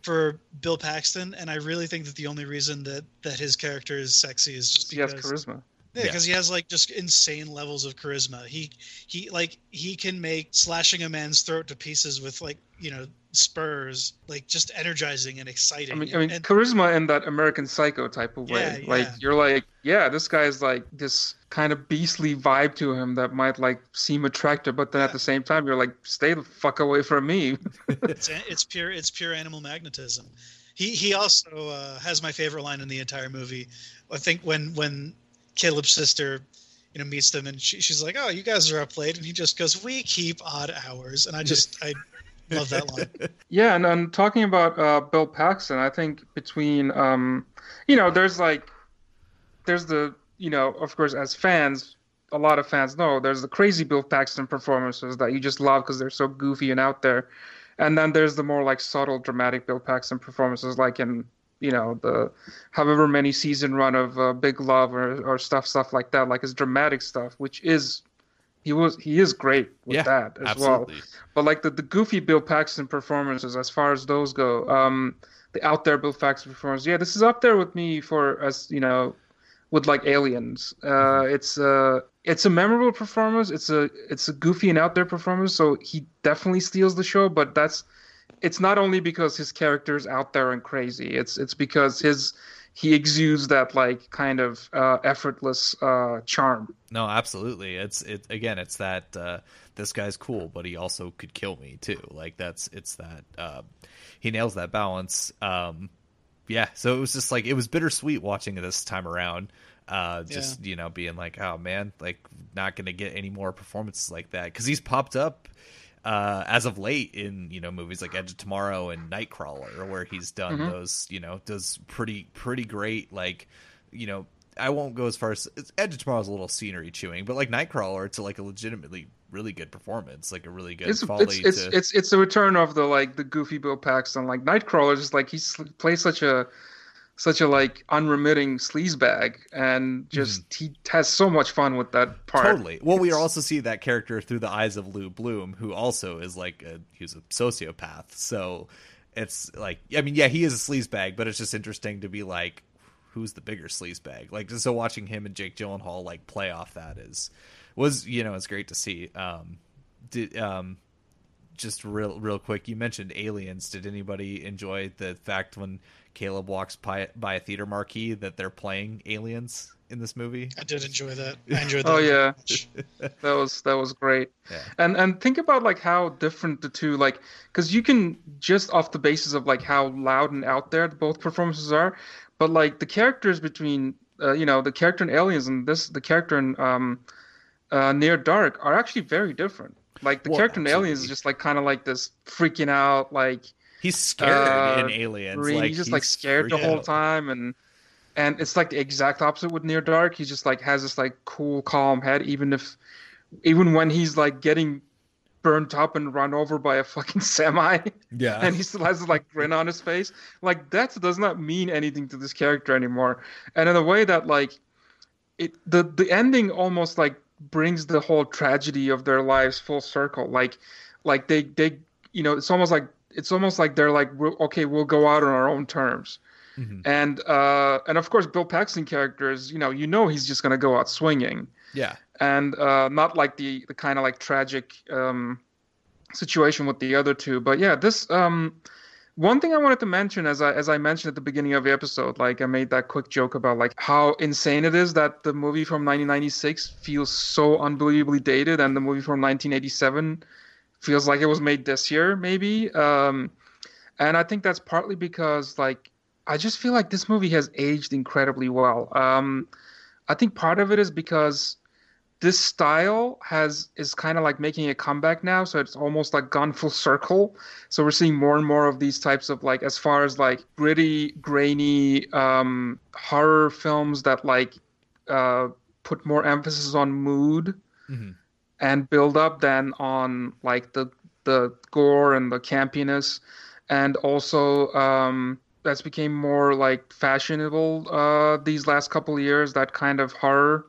for bill paxton and i really think that the only reason that that his character is sexy is just he has because charisma yeah, because he has like just insane levels of charisma. He he like he can make slashing a man's throat to pieces with like you know spurs, like just energizing and exciting. I mean, I mean, And- charisma in that American Psycho type of way. Yeah, Like yeah. you're like, yeah, this guy's like this kind of beastly vibe to him that might like seem attractive, but then at the same time, you're like, stay the fuck away from me. it's it's pure it's pure animal magnetism. He he also uh, has my favorite line in the entire movie. I think when when Caleb's sister you know meets them and she, she's like, "Oh, you guys are up late," and he just goes, "We keep odd hours," and I just I love that line. Yeah, and, and talking about uh, Bill Paxton, I think between, um, you know, there's like, there's the, you know, of course, as fans, a lot of fans know there's the crazy Bill Paxton performances that you just love because they're so goofy and out there, and then there's the more like subtle, dramatic Bill Paxton performances, like in, you know, the however many season run of uh, Big Love or or stuff, stuff like that, like his dramatic stuff, which is. He was he is great with Yeah, that as well but like the, the goofy Bill Paxton performances, as far as those go, um, the out there Bill Paxton performance, yeah, this is up there with me for as you know, with like Aliens. Uh, it's uh, it's a memorable performance. It's a it's a goofy and out there performance. So he definitely steals the show. But that's it's not only because his character is out there and crazy. It's it's because his he exudes that like kind of uh, effortless uh, charm. No, absolutely. It's it again. It's that uh, this guy's cool, but he also could kill me too. Like that's it's that uh, he nails that balance. Um, yeah. So it was just like it was bittersweet watching it this time around. Uh, just you know, being like, oh man, like not gonna get any more performances like that because he's popped up uh, as of late in you know movies like Edge of Tomorrow and Nightcrawler, where he's done Mhm. those you know does pretty pretty great like you know I won't go as far as Edge of Tomorrow's a little scenery chewing, but like Nightcrawler, it's like a legitimately really good performance, like a really good It's folly it's it's, to it's it's the return of the like the goofy Bill Paxton. Like Nightcrawler just like he plays such a such a like unremitting sleazebag and just mm-hmm. he has so much fun with that part. Totally. Well, we also see that character through the eyes of Lou Bloom, who also is like a he's a sociopath. So it's like I mean, yeah, he is a sleazebag, but it's just interesting to be like, who's the bigger sleazebag? Like, so watching him and Jake Gyllenhaal like play off that is was you know it's great to see. Um, did um, just real real quick, you mentioned aliens. Did anybody enjoy the fact when Caleb walks by, by a theater marquee that they're playing aliens in this movie? I did enjoy that. I enjoyed that. Oh yeah, that was that was great. Yeah. And and think about like how different the two like because you can just off the basis of like how loud and out there both performances are, but like the characters between uh, you know the character in Aliens and this the character in um, uh, Near Dark are actually very different. Like the Well, character in Aliens is just like kind of like this freaking out like He's scared uh, in Aliens. like he's just like scared the whole out. time and and it's like the exact opposite with Near Dark. He just like has this like cool, calm head, even if even when he's like getting burnt up and run over by a fucking semi. Yeah. And he still has this like grin on his face. Like that does not mean anything to this character anymore. And in a way that like it the the ending almost like brings the whole tragedy of their lives full circle. Like like they they you know, it's almost like it's almost like they're like okay, we'll go out on our own terms. Mhm. And uh and of course Bill Paxton character is, you know, you know he's just gonna go out swinging Yeah. and uh, not like the the kind of like tragic um, situation with the other two. But yeah, this um, one thing I wanted to mention as I as I mentioned at the beginning of the episode, like I made that quick joke about like how insane it is that the movie from 1996 feels so unbelievably dated, and the movie from 1987 feels like it was made this year, maybe. Um, and I think that's partly because like I just feel like this movie has aged incredibly well. Um, I think part of it is because this style has is kind of like making a comeback now so it's almost like gone full circle. So we're seeing more and more of these types of like as far as like gritty grainy um horror films that like uh put more emphasis on mood Mhm. and build up than on like the the gore and the campiness. And also um that's became more like fashionable uh these last couple of years that kind of horror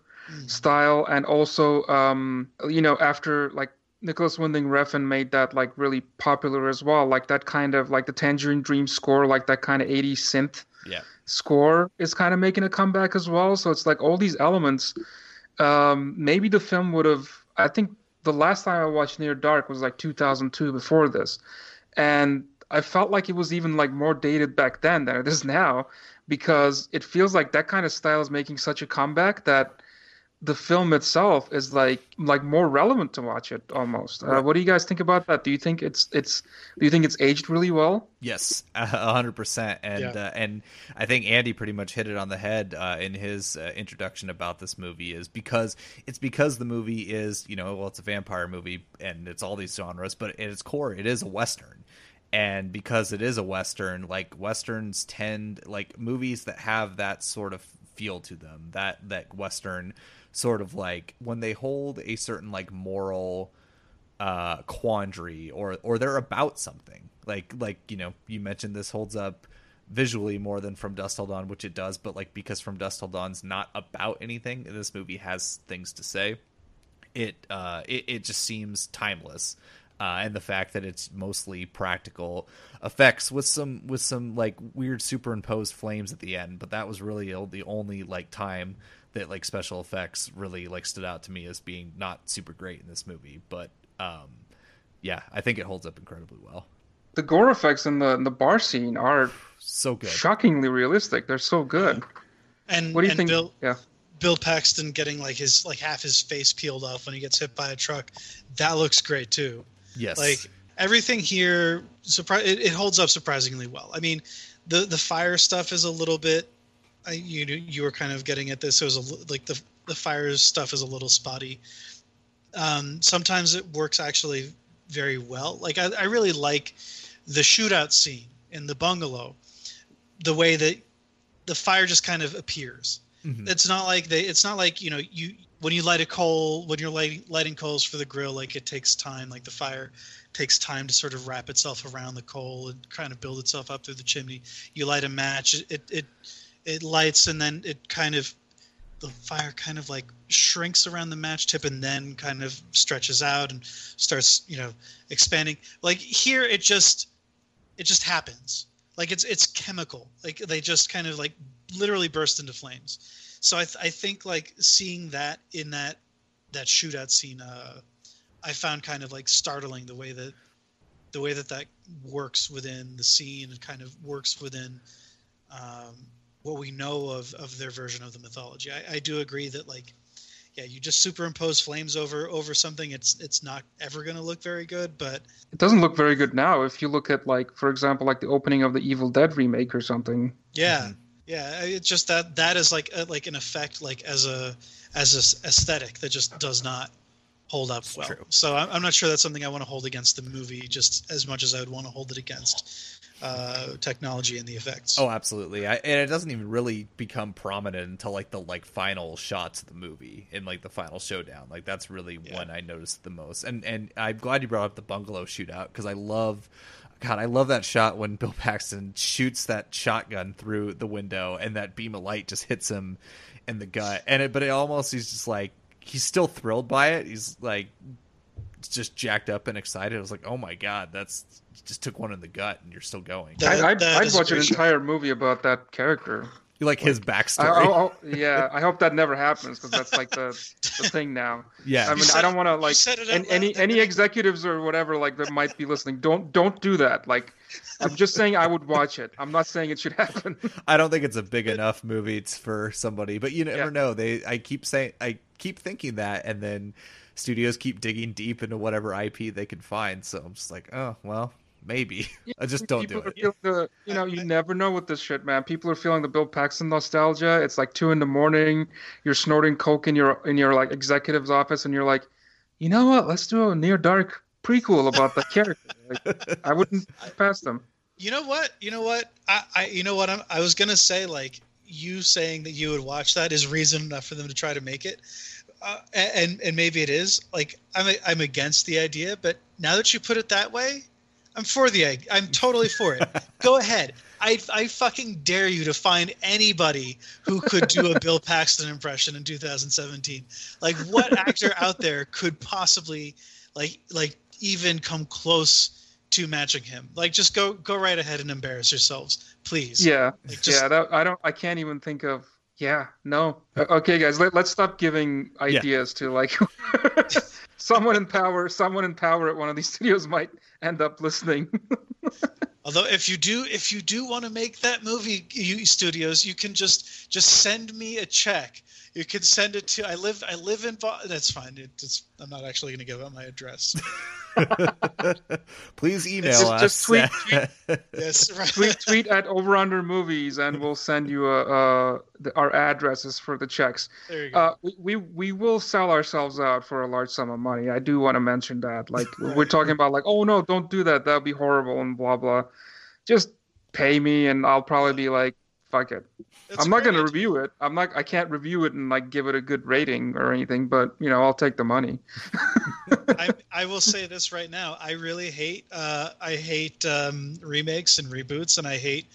style. And also um you know after like Nicolas Winding Refn made that like really popular as well like that kind of like the Tangerine Dream score like that kind of 80s synth Yeah. score is kind of making a comeback as well. So it's like all these elements. Um maybe the film would have I think the last time I watched Near Dark was like 2002 before this. And I felt like it was even like more dated back then than it is now because it feels like that kind of style is making such a comeback that the film itself is like like more relevant to watch it almost. Uh, what do you guys think about that? Do you think it's it's do you think it's aged really well? Yes, a hundred percent, and Yeah. uh, and I think Andy pretty much hit it on the head uh, in his uh, introduction about this movie is because it's because the movie is you know well it's a vampire movie and it's all these genres, but at its core it is a western, and because it is a western, like westerns tend like movies that have that sort of feel to them that that western sort of like when they hold a certain like moral uh quandary or or they're about something. Like like you know you mentioned this holds up visually more than from dusk till dawn which it does but like because from dusk till dawn's not about anything this movie has things to say. It uh it, it just seems timeless uh, and the fact that it's mostly practical effects with some with some like weird superimposed flames at the end but that was really the only like time that like special effects really like stood out to me as being not super great in this movie but um yeah i think it holds up incredibly well The gore effects in the in the bar scene are so good shockingly realistic. They're so good. And What do you think? Bill yeah. Bill Paxton getting like his like half his face peeled off when he gets hit by a truck. That looks great too. Yes. Like everything here, surprise it, it holds up surprisingly well. I mean, the the fire stuff is a little bit I, you you were kind of getting at this. It was a, like the the fire stuff is a little spotty. Um, sometimes it works actually very well. Like I, I really like the shootout scene in the bungalow, the way that the fire just kind of appears. Mm-hmm. It's not like they. It's not like you know you when you light a coal when you're lighting lighting coals for the grill. Like it takes time. Like the fire takes time to sort of wrap itself around the coal and kind of build itself up through the chimney. You light a match. It it it lights and then it kind of the fire kind of like shrinks around the match tip and then kind of stretches out and starts you know expanding. Like here it just it just happens. Like it's it's chemical. Like they just kind of like literally burst into flames. So i, th- I think like seeing that in that that shootout scene uh i found kind of like startling the way that the way that that works within the scene and kind of works within um what we know of of their version of the mythology. I, I do agree that like yeah, you just superimpose flames over over something, it's it's not ever going to look very good. But it doesn't look very good now. If you look at like, for example, like the opening of the Evil Dead remake or something. Yeah, mm-hmm. yeah. It's just that that is like a, like an effect, like as a as a aesthetic that just does not hold up well. True. So I'm, I'm not sure that's something I want to hold against the movie just as much as I would want to hold it against uh, technology and the effects. Oh, absolutely. I, and it doesn't even really become prominent until like the like final shots of the movie in like the final showdown. Like that's really yeah. when I noticed the most. And and I'm glad you brought up the bungalow shootout because I love. God, I love that shot when Bill Paxton shoots that shotgun through the window and that beam of light just hits him in the gut. And it, but it almost he's just like he's still thrilled by it. He's like just jacked up and excited. I was like, oh my god, that's just took one in the gut and you're still going. That, I'd, I'd watch an entire movie about that character. You like, like his backstory? I, yeah, I hope that never happens because that's like the, the thing now. Yeah, I mean, I don't want to like any any executives or whatever like that might be listening. Don't don't do that. Like, I'm just saying I would watch it. I'm not saying it should happen. I don't think it's a big enough movie for somebody, but you never yeah. know. They I keep saying I keep thinking that, and then studios keep digging deep into whatever IP they can find. So I'm just like, oh well, maybe. I just don't do it. The, you know, you never know with this shit, man. People are feeling the Bill Paxton nostalgia. It's like two in the morning. You're snorting coke in your in your like executive's office, and you're like, you know what? Let's do a near dark prequel about the character. Like, I wouldn't pass them. You know what? You know what? I, I you know what? I'm, I was gonna say like you saying that you would watch that is reason enough for them to try to make it. Uh, and and maybe it is like I'm I'm against the idea, but now that you put it that way, I'm for the egg. I'm totally for it. Go ahead. I I fucking dare you to find anybody who could do a Bill Paxton impression in 2017. Like what actor out there could possibly like like even come close to matching him? Like just go go right ahead and embarrass yourselves, please. Yeah. Like, just, yeah, that, I don't I can't even think of yeah, no. Okay, guys, let, let's stop giving ideas yeah. to like someone in power. Someone in power at one of these studios might end up listening. Although, if you do, if you do want to make that movie, you studios, you can just just send me a check. You can send it to. I live. I live in. That's fine. It, it's. I'm not actually going to give out my address. Please email just, us. Just tweet, tweet yes, right. tweet, tweet at Over Under Movies, and we'll send you a, uh, the, our addresses for the checks. There you go. Uh, we, we we will sell ourselves out for a large sum of money. I do want to mention that. Like right. we're talking about, like, oh no, don't do that. That'll be horrible and blah blah. Just pay me, and I'll probably be like, fuck it. It's I'm not going to review it. I'm not. I can't review it and like give it a good rating or anything. But you know, I'll take the money. I, I will say this right now. I really hate. Uh, I hate um, remakes and reboots, and I hate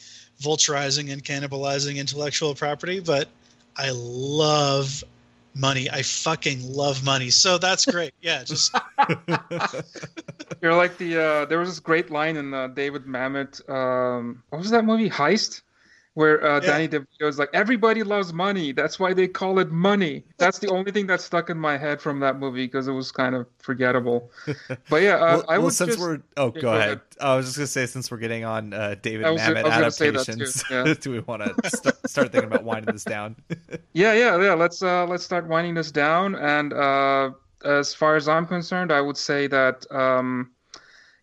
vulturizing and cannibalizing intellectual property. But I love money. I fucking love money. So that's great. Yeah, just you're like the. Uh, there was this great line in the David Mamet. Um, what was that movie? Heist where uh, yeah. Danny DeVito is like, everybody loves money. That's why they call it money. That's the only thing that stuck in my head from that movie because it was kind of forgettable. But yeah, uh, well, I would well, since just... we're oh go, go ahead. ahead. I was just gonna say since we're getting on uh, David was, Mamet adaptations, yeah. do we want to st- start thinking about winding this down? yeah, yeah, yeah. Let's uh, let's start winding this down. And uh, as far as I'm concerned, I would say that. Um,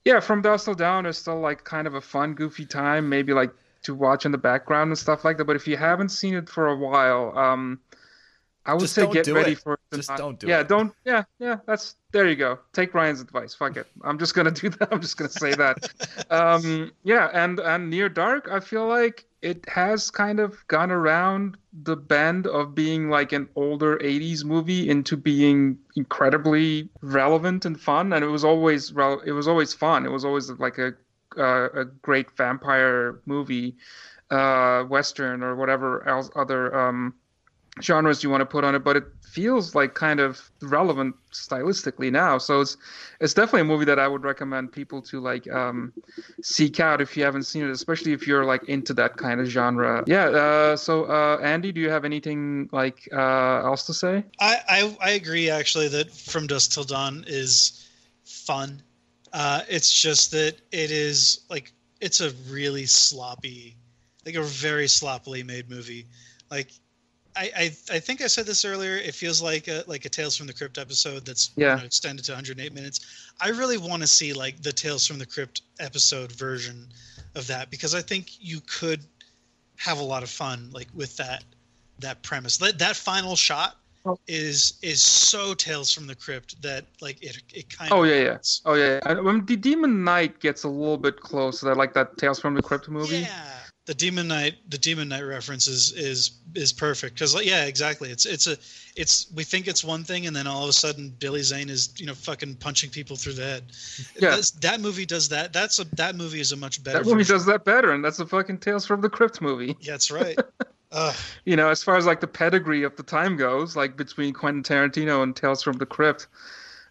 yeah, from dusk till dawn is still like kind of a fun, goofy time. Maybe like to watch in the background and stuff like that. But if you haven't seen it for a while, um, I would Just say get ready it. for it. Just not- don't do yeah, it. don't. Yeah, yeah. That's there you go. Take Ryan's advice. Fuck it. I'm just gonna do that. I'm just gonna say that. um, yeah, and and Near Dark, I feel like it has kind of gone around the bend of being like an older 80s movie into being incredibly relevant and fun and it was always rel- it was always fun it was always like a uh, a great vampire movie uh western or whatever else other um genres you want to put on it but it feels like kind of relevant stylistically now. So it's it's definitely a movie that i would recommend people to like um seek out if you haven't seen it especially if you're like into that kind of genre. Yeah uh so uh andy do you have anything like uh else to say? I, I I agree actually that From Dusk Till Dawn is fun. Uh, it's just that it is like it's a really sloppy, like a very sloppily made movie. Like I, I I think I said this earlier. It feels like a like a Tales from the Crypt episode that's Yeah. you know, extended to 108 minutes. I really want to see like the Tales from the Crypt episode version of that because I think you could have a lot of fun like with that that premise. That that final shot. Is is so Tales from the Crypt that like it it kind of Oh yeah, yeah. Oh yeah. yeah. And when the Demon Knight gets a little bit close to that, like that Tales from the Crypt movie. Yeah, the Demon Knight, the Demon Knight reference is is is perfect because like, yeah, exactly. It's it's a it's we think it's one thing and then all of a sudden Billy Zane is you know fucking punching people through the head. Yeah. That's, that movie does that. That's a that movie is a much better. That movie version. does that better, and that's a fucking Tales from the Crypt movie. Yeah, that's right. You know, as far as like the pedigree of the time goes, like between Quentin Tarantino and Tales from the Crypt.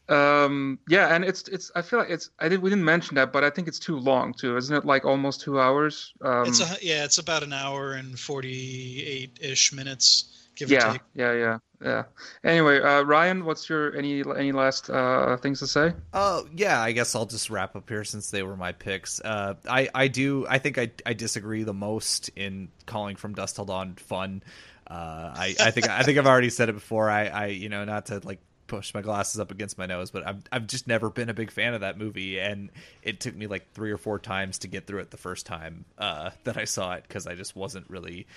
Um, yeah, and it's it's. I feel like it's. I did. We didn't mention that, but I think it's too long too, isn't it? Like almost two hours. Um, it's a yeah, it's about an hour and forty eight ish minutes, give or yeah, take. yeah, yeah, yeah. Anyway, uh, Ryan, what's your any any last uh, things to say? Oh yeah, I guess I'll just wrap up here since they were my picks. Uh, I I do I think I I disagree the most in calling from Dusk Till Dawn fun. Uh, I I think I think I've already said it before. I I you know not to like push my glasses up against my nose, but I've I've just never been a big fan of that movie, and it took me like three or four times to get through it the first time uh, that I saw it because I just wasn't really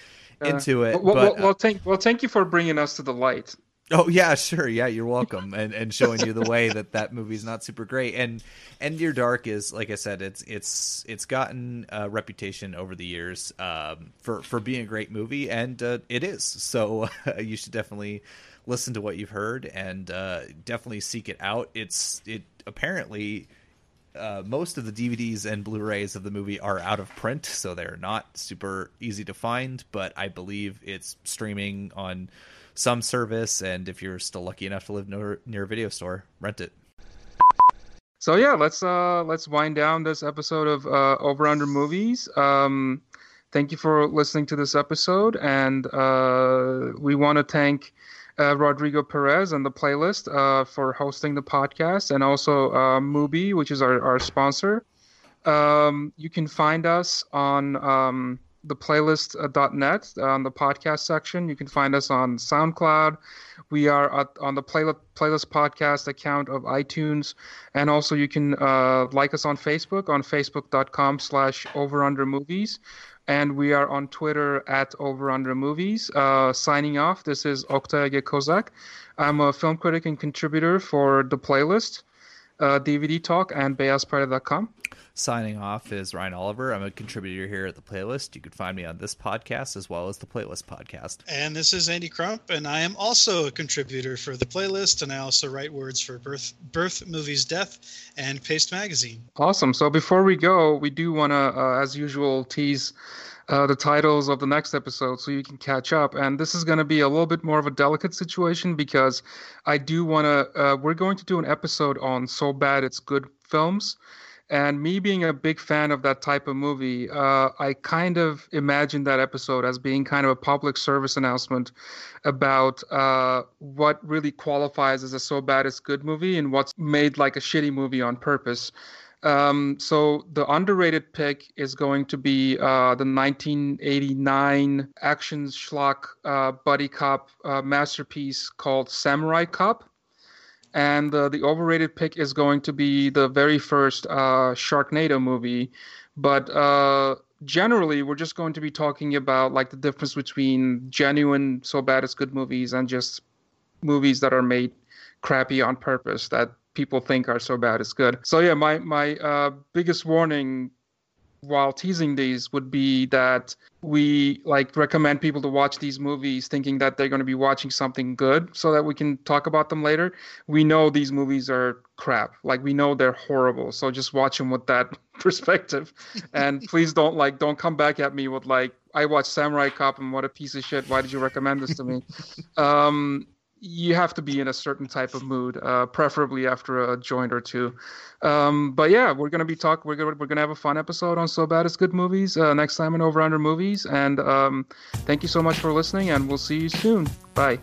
Uh, into it. Well, but, well, uh, well, thank well, thank you for bringing us to the light. Oh yeah, sure. Yeah, you're welcome, and and showing you the way that that movie's not super great. And and Near Dark is like I said, it's it's it's gotten a reputation over the years um, for for being a great movie, and uh, it is. So you should definitely listen to what you've heard and uh, definitely seek it out. It's it apparently. Uh, most of the DVDs and Blu-rays of the movie are out of print, so they're not super easy to find. But I believe it's streaming on some service, and if you're still lucky enough to live near, near a video store, rent it. So yeah, let's uh let's wind down this episode of uh, Over Under Movies. Um, thank you for listening to this episode, and uh, we want to thank uh, Rodrigo Perez and the playlist uh, for hosting the podcast, and also uh, Mubi, which is our, our sponsor. Um, you can find us on um, the playlist.net on the podcast section. You can find us on SoundCloud. We are at, on the playlist playlist podcast account of iTunes, and also you can uh, like us on Facebook on facebook.com slash over under movies. And we are on Twitter at Over Under Movies. Uh, signing off, this is Oktay Kozak. I'm a film critic and contributor for the playlist, uh, DVD Talk, and BayasParty.com. Signing off is Ryan Oliver. I'm a contributor here at the playlist. You can find me on this podcast as well as the playlist podcast. And this is Andy Crump, and I am also a contributor for the playlist, and I also write words for Birth, Birth Movies, Death, and Paste Magazine. Awesome. So before we go, we do want to, uh, as usual, tease uh, the titles of the next episode so you can catch up. And this is going to be a little bit more of a delicate situation because I do want to, uh, we're going to do an episode on So Bad It's Good films. And me being a big fan of that type of movie, uh, I kind of imagine that episode as being kind of a public service announcement about uh, what really qualifies as a so bad it's good movie and what's made like a shitty movie on purpose. Um, so the underrated pick is going to be uh, the 1989 action schlock uh, buddy cop uh, masterpiece called Samurai Cop and the overrated pick is going to be the very first uh, Sharknado movie. But uh, generally, we're just going to be talking about like the difference between genuine so bad it's good movies and just movies that are made crappy on purpose that people think are so bad is good. So yeah, my my uh, biggest warning while teasing these would be that we like recommend people to watch these movies thinking that they're going to be watching something good so that we can talk about them later. We know these movies are crap. Like we know they're horrible so just watch them with that perspective. And please don't like don't come back at me with like i watched samurai cop and what a piece of shit. Why did you recommend this to me? Um you have to be in a certain type of mood, uh, preferably after a joint or two. Um, but yeah, we're gonna be talking. We're gonna we're gonna have a fun episode on So Bad It's Good movies uh, next time in Over Under Movies. And um, thank you so much for listening, and we'll see you soon. Bye.